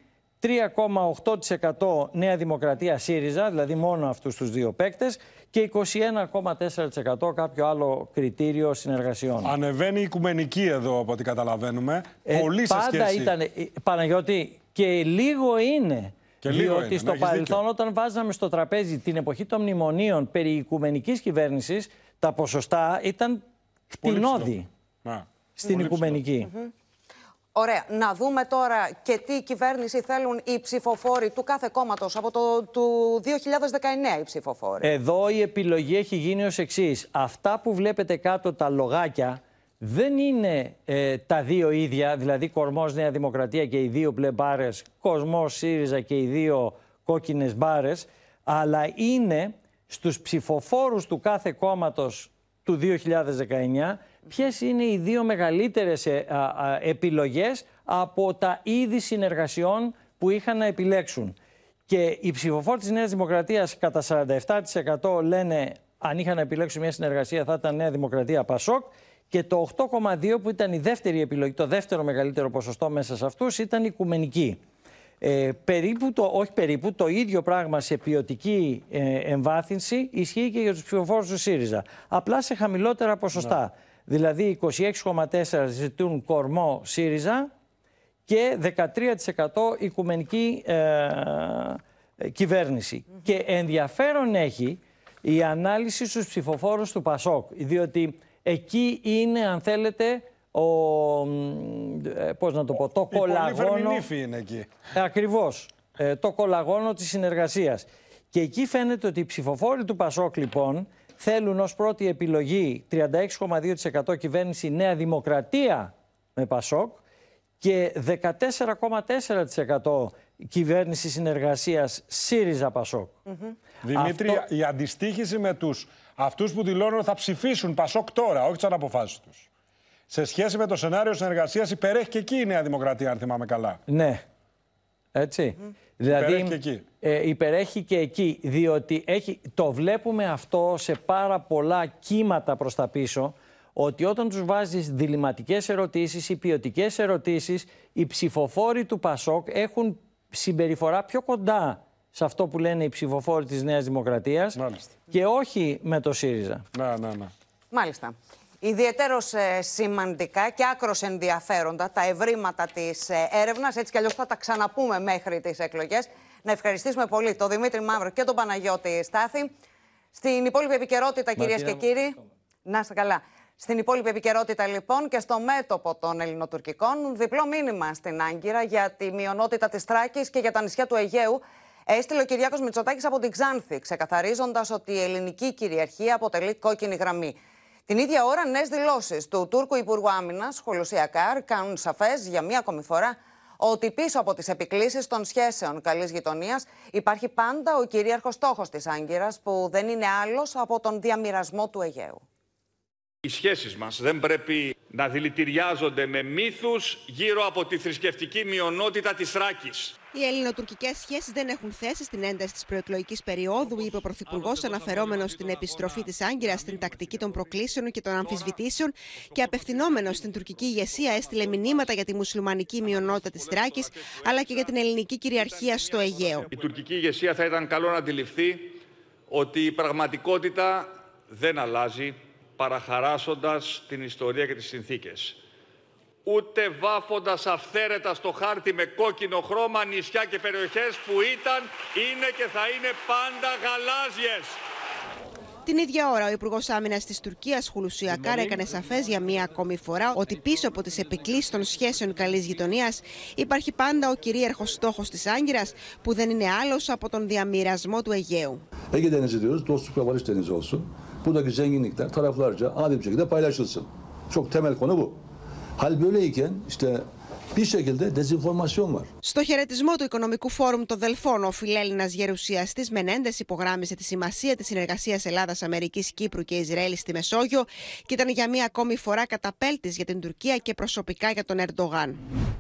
3,8% Νέα Δημοκρατία ΣΥΡΙΖΑ, δηλαδή μόνο αυτούς τους δύο παίκτες και 21,4% κάποιο άλλο κριτήριο συνεργασιών. Ανεβαίνει η οικουμενική εδώ από ό,τι καταλαβαίνουμε. Ε, Πολύ σε πάντα σχέση. ήταν, ε, Παναγιώτη, και λίγο είναι. Και λίγο διότι είναι, στο ναι, έχεις παρελθόν δίκιο. όταν βάζαμε στο τραπέζι την εποχή των μνημονίων περί οικουμενικής κυβέρνησης, τα ποσοστά ήταν Πολύ κτηνώδη Να. στην Πολύ οικουμενική. Ωραία. Να δούμε τώρα και τι κυβέρνηση θέλουν οι ψηφοφόροι του κάθε κόμματος από το του 2019 οι ψηφοφόροι. Εδώ η επιλογή έχει γίνει ως εξής. Αυτά που βλέπετε κάτω τα λογάκια δεν είναι ε, τα δύο ίδια, δηλαδή Κορμός Νέα Δημοκρατία και οι δύο μπλε μπάρες, Κοσμός ΣΥΡΙΖΑ και οι δύο κόκκινες μπάρες, αλλά είναι στους ψηφοφόρους του κάθε κόμματος του 2019 ποιες είναι οι δύο μεγαλύτερες ε, α, α, επιλογές από τα είδη συνεργασιών που είχαν να επιλέξουν. Και οι ψηφοφόροι της Νέας Δημοκρατίας κατά 47% λένε αν είχαν να επιλέξουν μια συνεργασία θα ήταν Νέα Δημοκρατία Πασόκ και το 8,2% που ήταν η δεύτερη επιλογή, το δεύτερο μεγαλύτερο ποσοστό μέσα σε αυτούς ήταν η Οικουμενική. Ε, περίπου το, όχι περίπου, το ίδιο πράγμα σε ποιοτική ε, εμβάθυνση ισχύει και για τους ψηφοφόρους του ΣΥΡΙΖΑ. Απλά σε χαμηλότερα ποσοστά. Δηλαδή 26,4% ζητούν κορμό ΣΥΡΙΖΑ και 13% οικουμενική ε, ε, κυβέρνηση. Και ενδιαφέρον έχει η ανάλυση στους ψηφοφόρους του ΠΑΣΟΚ, διότι εκεί είναι, αν θέλετε, ο, μ, ε, πώς να το πω, το Η πολύ κολαγόνο... φερμινήφη είναι εκεί. Ε, Ακριβώς. Ε, το κολαγόνο της συνεργασίας. Και εκεί φαίνεται ότι οι ψηφοφόροι του Πασόκ, λοιπόν, θέλουν ως πρώτη επιλογή 36,2% κυβέρνηση Νέα Δημοκρατία με Πασόκ και 14,4% κυβέρνηση συνεργασίας ΣΥΡΙΖΑ Πασόκ. Δημήτρη, Αυτό- η αντιστοίχηση με τους αυτούς που δηλώνουν ότι θα ψηφίσουν Πασόκ τώρα, όχι τις αναποφάσεις τους. Σε σχέση με το σενάριο συνεργασίας υπερέχει και εκεί η Νέα Δημοκρατία, αν θυμάμαι καλά. Ναι. Έτσι. Δηλαδή, Υπερέχει και εκεί. Ε, υπερέχει και εκεί, διότι έχει, το βλέπουμε αυτό σε πάρα πολλά κύματα προς τα πίσω, ότι όταν τους βάζεις διληματικές ερωτήσεις ή ποιοτικές ερωτήσεις, οι ψηφοφόροι του ΠΑΣΟΚ έχουν συμπεριφορά πιο κοντά σε αυτό που λένε οι ψηφοφόροι της Νέας Δημοκρατίας και όχι με το ΣΥΡΙΖΑ. Να, να, να. Μάλιστα. Ιδιαίτερος σημαντικά και άκρος ενδιαφέροντα τα ευρήματα της ε, έρευνας. Έτσι κι αλλιώς θα τα ξαναπούμε μέχρι τις εκλογές. Να ευχαριστήσουμε πολύ τον Δημήτρη Μαύρο και τον Παναγιώτη Στάθη. Στην υπόλοιπη επικαιρότητα, κυρίες και Μαρτίνα μου. κύριοι. Να είστε καλά. Στην υπόλοιπη επικαιρότητα, λοιπόν, και στο μέτωπο των Ελληνοτουρκικών, διπλό μήνυμα στην Άγκυρα για τη μειονότητα της Τράκης και για τα νησιά του Αιγαίου. Έστειλε ο Κυριάκος Μητσοτάκης από την Ξάνθη, ξεκαθαρίζοντας ότι η ελληνική κυριαρχία αποτελεί κόκκινη γραμμή. Την ίδια ώρα, νέες δηλώσεις του Τούρκου Υπουργού Άμυνας, Χολουσία Καρ, κάνουν σαφές για μία ακόμη φορά ότι πίσω από τις επικλήσεις των σχέσεων καλής γειτονίας υπάρχει πάντα ο κυρίαρχος στόχος της Άγκυρας, που δεν είναι άλλος από τον διαμοιρασμό του Αιγαίου. Οι σχέσεις μας δεν πρέπει να δηλητηριάζονται με μύθους γύρω από τη θρησκευτική μειονότητα της Θράκης. Οι ελληνοτουρκικές σχέσεις δεν έχουν θέση στην ένταση της προεκλογικής περίοδου, είπε ο Πρωθυπουργός, αναφερόμενος στην επιστροφή της Άγκυρας στην τακτική των προκλήσεων και των αμφισβητήσεων και απευθυνόμενος στην τουρκική ηγεσία, έστειλε μηνύματα για τη μουσουλμανική μειονότητα της Θράκη, αλλά και για την ελληνική κυριαρχία στο Αιγαίο. Η τουρκική ηγεσία θα ήταν καλό να αντιληφθεί ότι η πραγματικότητα δεν αλλάζει παραχαράσοντας την ιστορία και τις συνθήκες. Ούτε βάφοντας αυθαίρετα στο χάρτη με κόκκινο χρώμα νησιά και περιοχές που ήταν, είναι και θα είναι πάντα γαλάζιες. Την ίδια ώρα, ο Υπουργός Άμυνας της Τουρκίας, Χουλουσιακάρ, έκανε σαφές για μία ακόμη φορά ότι πίσω από τις επικλήσει των σχέσεων καλής γειτονίας υπάρχει πάντα ο κυρίαρχος στόχος της Άγκυρας, που δεν είναι άλλος από τον διαμοιρασμό του Αιγαίου. Ege Denizi diyoruz, dostluk ve barış denizi olsun. Buradaki zenginlikler taraflarca adil bir şekilde paylaşılsın. Çok temel konu bu. Hal böyleyken işte bir şekilde dezenformasyon var. Στο χαιρετισμό του Οικονομικού Φόρουμ των Δελφών, ο φιλέλληνας γερουσιαστής Μενέντες υπογράμμισε τη σημασία της συνεργασίας Ελλάδα-Αμερική, Κύπρου και Ισραήλ στη Μεσόγειο και ήταν για μία ακόμη φορά καταπέλτης για την Τουρκία και προσωπικά για τον Ερντογάν.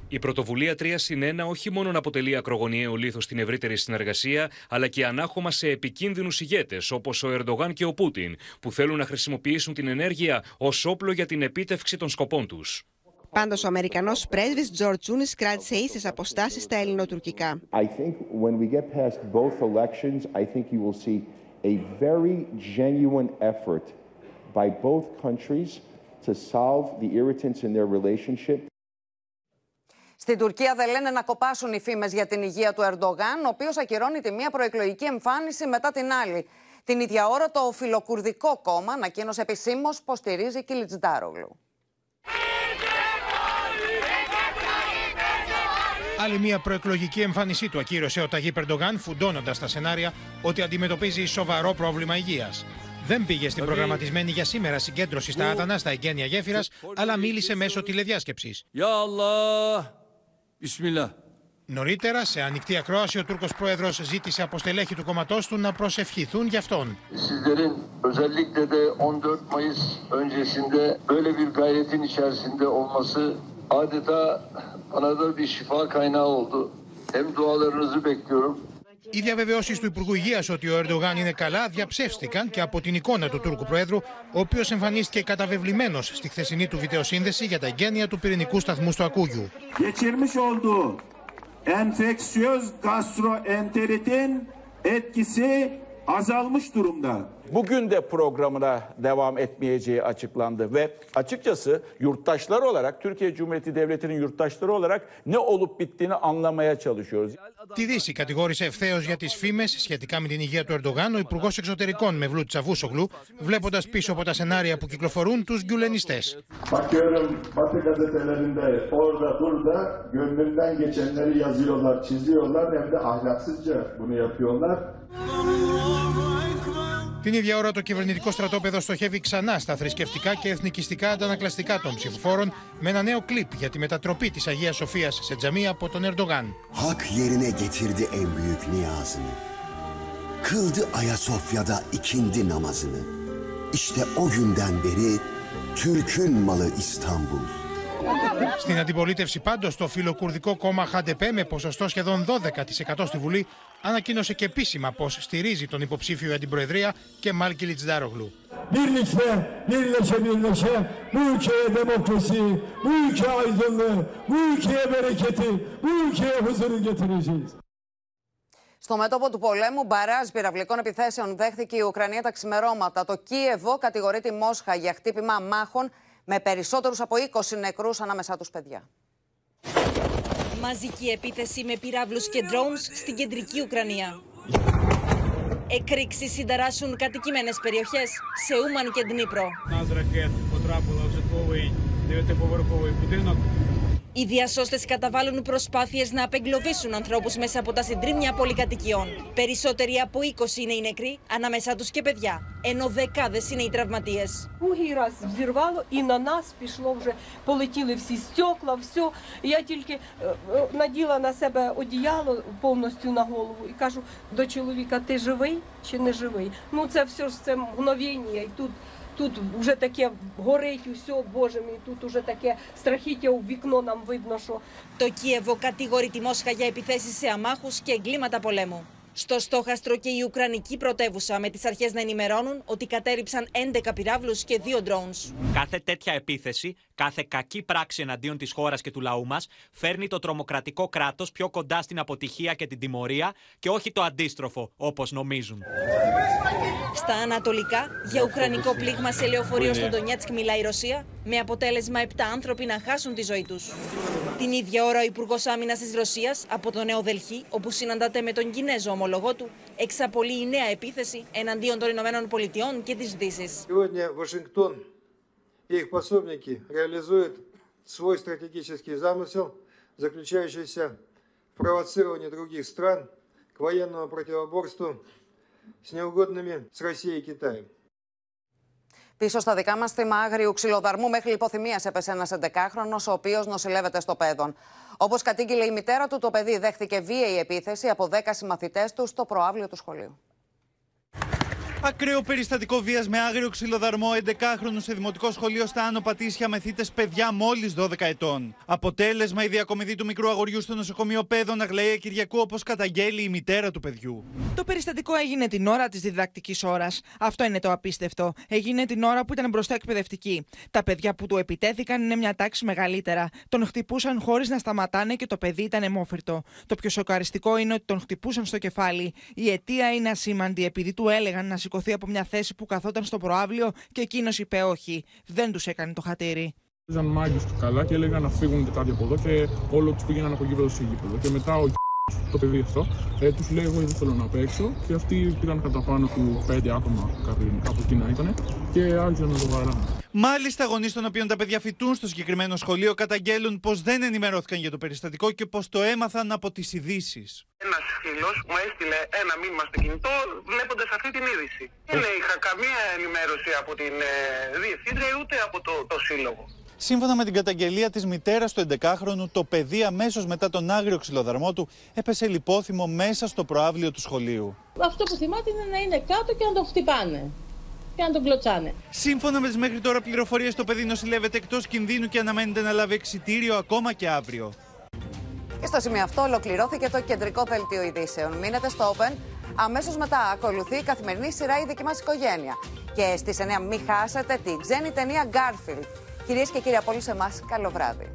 Η πρωτοβουλία 3 συν 1 όχι μόνο αποτελεί ακρογωνιαίο λίθος στην ευρύτερη συνεργασία, αλλά και ανάχωμα σε επικίνδυνους ηγέτες όπως ο Ερντογάν και ο Πούτιν, που θέλουν να χρησιμοποιήσουν την ενέργεια ως όπλο για την επίτευξη των σκοπών τους. Πάντως, ο Αμερικανός πρέσβης Τζορτ Τζούνι κράτησε ίσες αποστάσεις στα ελληνοτουρκικά. I think when we get past both elections, I think you will see a very genuine effort by both countries to solve the irritants in their relationship. Στην Τουρκία δεν λένε να κοπάσουν οι φήμες για την υγεία του Ερντογάν, ο οποίος ακυρώνει τη μία προεκλογική εμφάνιση μετά την άλλη. Την ίδια ώρα, το φιλοκουρδικό κόμμα ανακοίνωσε επισήμως πως στηρίζει Κιλιτζντάρογλου. Άλλη μια προεκλογική εμφάνισή του ακύρωσε ο Ταγί Περντογάν, φουντώνοντας τα σενάρια ότι αντιμετωπίζει σοβαρό πρόβλημα υγείας. Δεν πήγε στην προγραμματισμένη για σήμερα συγκέντρωση στα Άτανα, στα εγγένεια γέφυρας, αλλά μίλησε μέσω τηλεδιάσκεψης. Νωρίτερα, σε ανοιχτή ακρόαση, ο Τούρκος Πρόεδρος ζήτησε από στελέχη του κόμματός του να προσευχηθούν για αυτόν. Sizlerin özellikle de 14 Mayıs öncesinde böyle bir gayretin içerisinde olması adeta bana da bir şifa kaynağı oldu. Hem dualarınızı bekliyorum. Οι διαβεβαιώσεις του Υπουργού Υγείας ότι ο Ερντογάν είναι καλά διαψεύστηκαν και από την εικόνα του Τούρκου Προέδρου, ο οποίος εμφανίστηκε καταβεβλημένος στη χθεσινή του βιντεοσύνδεση για τα εγγένεια του πυρηνικού σταθμού στο Ακούγιου. geçirmiş olduğu enfeksiyöz gastroenteritin etkisi azalmış durumda. Bugün de programına devam etmeyeceği açıklandı ve açıkçası yurttaşlar olarak Türkiye Cumhuriyeti Devleti'nin yurttaşları olarak ne olup bittiğini anlamaya çalışıyoruz. Τη Δύση κατηγόρησε ευθέω για τι φήμε σχετικά με την υγεία του Ερντογάν ο Υπουργό Εξωτερικών Μευλού Τσαβούσογλου, βλέποντα πίσω από τα σενάρια που κυκλοφορούν του γκουλενιστέ. Bakıyorum Batı gazetelerinde orada burada gönlünden geçenleri yazıyorlar, çiziyorlar hem de ahlaksızca bunu yapıyorlar. Την ίδια ώρα το κυβερνητικό στρατόπεδο στοχεύει ξανά στα θρησκευτικά και εθνικιστικά αντανακλαστικά των ψηφοφόρων με ένα νέο κλιπ για τη μετατροπή της Αγίας Σοφίας σε τζαμία από τον Ερντογάν. Hak yerine getirdi en büyük niyazını. Kıldı Ayasofya'da ikindi namazını. İşte o günden beri Türk'ün malı İstanbul. Στην αντιπολίτευση πάντως το φιλοκουρδικό κόμμα ΧΑΝΤΕΠΕ με ποσοστό σχεδόν 12% στη Βουλή ανακοίνωσε και επίσημα πως στηρίζει τον υποψήφιο για την Προεδρία και Μάλκι Λιτζντάρογλου. Birlikte, birleşe birleşe bu ülkeye demokrasi, bu ülkeye aydınlığı, bu ülkeye bereketi, bu ülkeye huzuru getireceğiz. Στο μέτωπο του πολέμου, μπαράζ πυραυλικών επιθέσεων δέχθηκε η Ουκρανία τα ξημερώματα. Το Κίεβο κατηγορεί τη Μόσχα για χτύπημα μάχων με περισσότερου από 20 νεκρούς ανάμεσά του παιδιά. Μαζική επίθεση με πυράβλους και drones στην κεντρική Ουκρανία. Εκρήξεις συνταράσσουν περιοχέ σε ούμαν και Ντνίπρο. Ένα ракет потрапила в житловий дев'ятиповерховий будинок. Οι διασώστε καταβάλουν προσπάθειε να απεγκλωβίσουν ανθρώπου μέσα από τα συντρίμμια πολυκατοικιών. Περισσότεροι από 20 είναι οι νεκροί, ανάμεσά του και παιδιά, ενώ δεκάδε είναι οι τραυματίε. Другий раз взірвало і на нас пішло вже, полетіли всі стекла, все. Я тільки е, е, наділа на себе одіяло повністю на голову і кажу до чоловіка, ти живий чи не живий? Ну це все ж це мгновення, і тут, тут вже таке горить усе, Боже мій, тут уже таке страхіття у вікно нам видно, що Το Κίεβο κατηγορεί τη Μόσχα για επιθέσει σε αμάχου και εγκλήματα πολέμου. Στο στόχαστρο και η Ουκρανική πρωτεύουσα με τις αρχές να ενημερώνουν ότι κατέριψαν 11 πυράβλους και 2 drones. Κάθε τέτοια επίθεση, κάθε κακή πράξη εναντίον της χώρας και του λαού μας, φέρνει το τρομοκρατικό κράτος πιο κοντά στην αποτυχία και την τιμωρία και όχι το αντίστροφο, όπως νομίζουν. Στα ανατολικά, για ουκρανικό πλήγμα σε λεωφορείο στο Ντονιέτσκ μιλάει η Ρωσία, με αποτέλεσμα 7 άνθρωποι να χάσουν τη ζωή τους. Την ίδια ώρα, ο Υπουργός Άμυνας της Ρωσίας από το Νέο Δελχή, όπου συναντάται με τον Κινέζο ομολογό του, εξαπολύει νέα επίθεση εναντίον των Ηνωμένων Πολιτειών και της Δύσης Сегодня Вашингтон и их пособники реализуют свой стратегический замысел, заключающийся в провоцировании других стран к военному противоборству с неугодными с Россией и Китаем. Πίσω στα δικά μα θύμα άγριου ξυλοδαρμού μέχρι λιποθυμία έπεσε ένα 11χρονο, ο οποίο νοσηλεύεται στο παιδόν. Όπω κατήγγειλε η μητέρα του, το παιδί δέχθηκε βίαιη επίθεση από 10 συμμαθητέ του στο προάβλιο του σχολείου. Ακραίο περιστατικό βίας με άγριο ξυλοδαρμό 11χρονου σε δημοτικό σχολείο στα Άνω Πατήσια με θύτε παιδιά μόλις 12 ετών. Αποτέλεσμα η διακομιδή του μικρού αγοριού στο νοσοκομείο Πέδων Αγλαία Κυριακού, όπως καταγγέλει η μητέρα του παιδιού. Το περιστατικό έγινε την ώρα της διδακτικής ώρας. Αυτό είναι το απίστευτο. Έγινε την ώρα που ήταν μπροστά εκπαιδευτική. Τα παιδιά που του επιτέθηκαν είναι μια τάξη μεγαλύτερα. Τον χτυπούσαν χωρίς να σταματάνε και το παιδί ήταν αιμόφυρτο. Το πιο σοκαριστικό είναι ότι τον χτυπούσαν στο κεφάλι. Η αιτία είναι ασήμαντη επειδή του έλεγαν να σηκωθεί από μια θέση που καθόταν στο προάβλιο και εκείνος είπε όχι. Δεν τους έκανε το χατήρι. Ήταν μάγκες του καλά και έλεγαν να φύγουν και κάτι από εδώ και όλο τους πήγαιναν από γήπεδο σε γήπεδο. Και μετά ο το παιδί αυτό, ε, του λέει: Εγώ δεν θέλω να παίξω. Και αυτοί πήγαν κατά πάνω του πέντε άτομα, από εκεί να ήταν, και άρχισαν να το βαράνε. Μάλιστα, γονείς των οποίων τα παιδιά φοιτούν στο συγκεκριμένο σχολείο καταγγέλουν πως δεν ενημερώθηκαν για το περιστατικό και πως το έμαθαν από τις ειδήσει. Ένας φίλος μου έστειλε ένα μήνυμα στο κινητό βλέποντας αυτή την είδηση. Δεν είχα καμία ενημέρωση από την ε, διευθύντρια ούτε από το, το σύλλογο. Σύμφωνα με την καταγγελία της μητέρας του 11χρονου, το παιδί αμέσως μετά τον άγριο ξυλοδαρμό του έπεσε λιπόθυμο μέσα στο προάβλιο του σχολείου. Αυτό που θυμάται είναι να είναι κάτω και να τον χτυπάνε και να τον κλωτσάνε. Σύμφωνα με τις μέχρι τώρα πληροφορίες, το παιδί νοσηλεύεται εκτός κινδύνου και αναμένεται να λάβει εξιτήριο ακόμα και αύριο. Και στο σημείο αυτό ολοκληρώθηκε το κεντρικό δελτίο ειδήσεων. Μείνετε στο Open. Αμέσως μετά ακολουθεί η καθημερινή σειρά Η δική μας οικογένεια. Και στις 9 μην χάσετε την ξένη ταινία Garfield. Κυρίες και κύριοι από όλους εμάς, καλό βράδυ.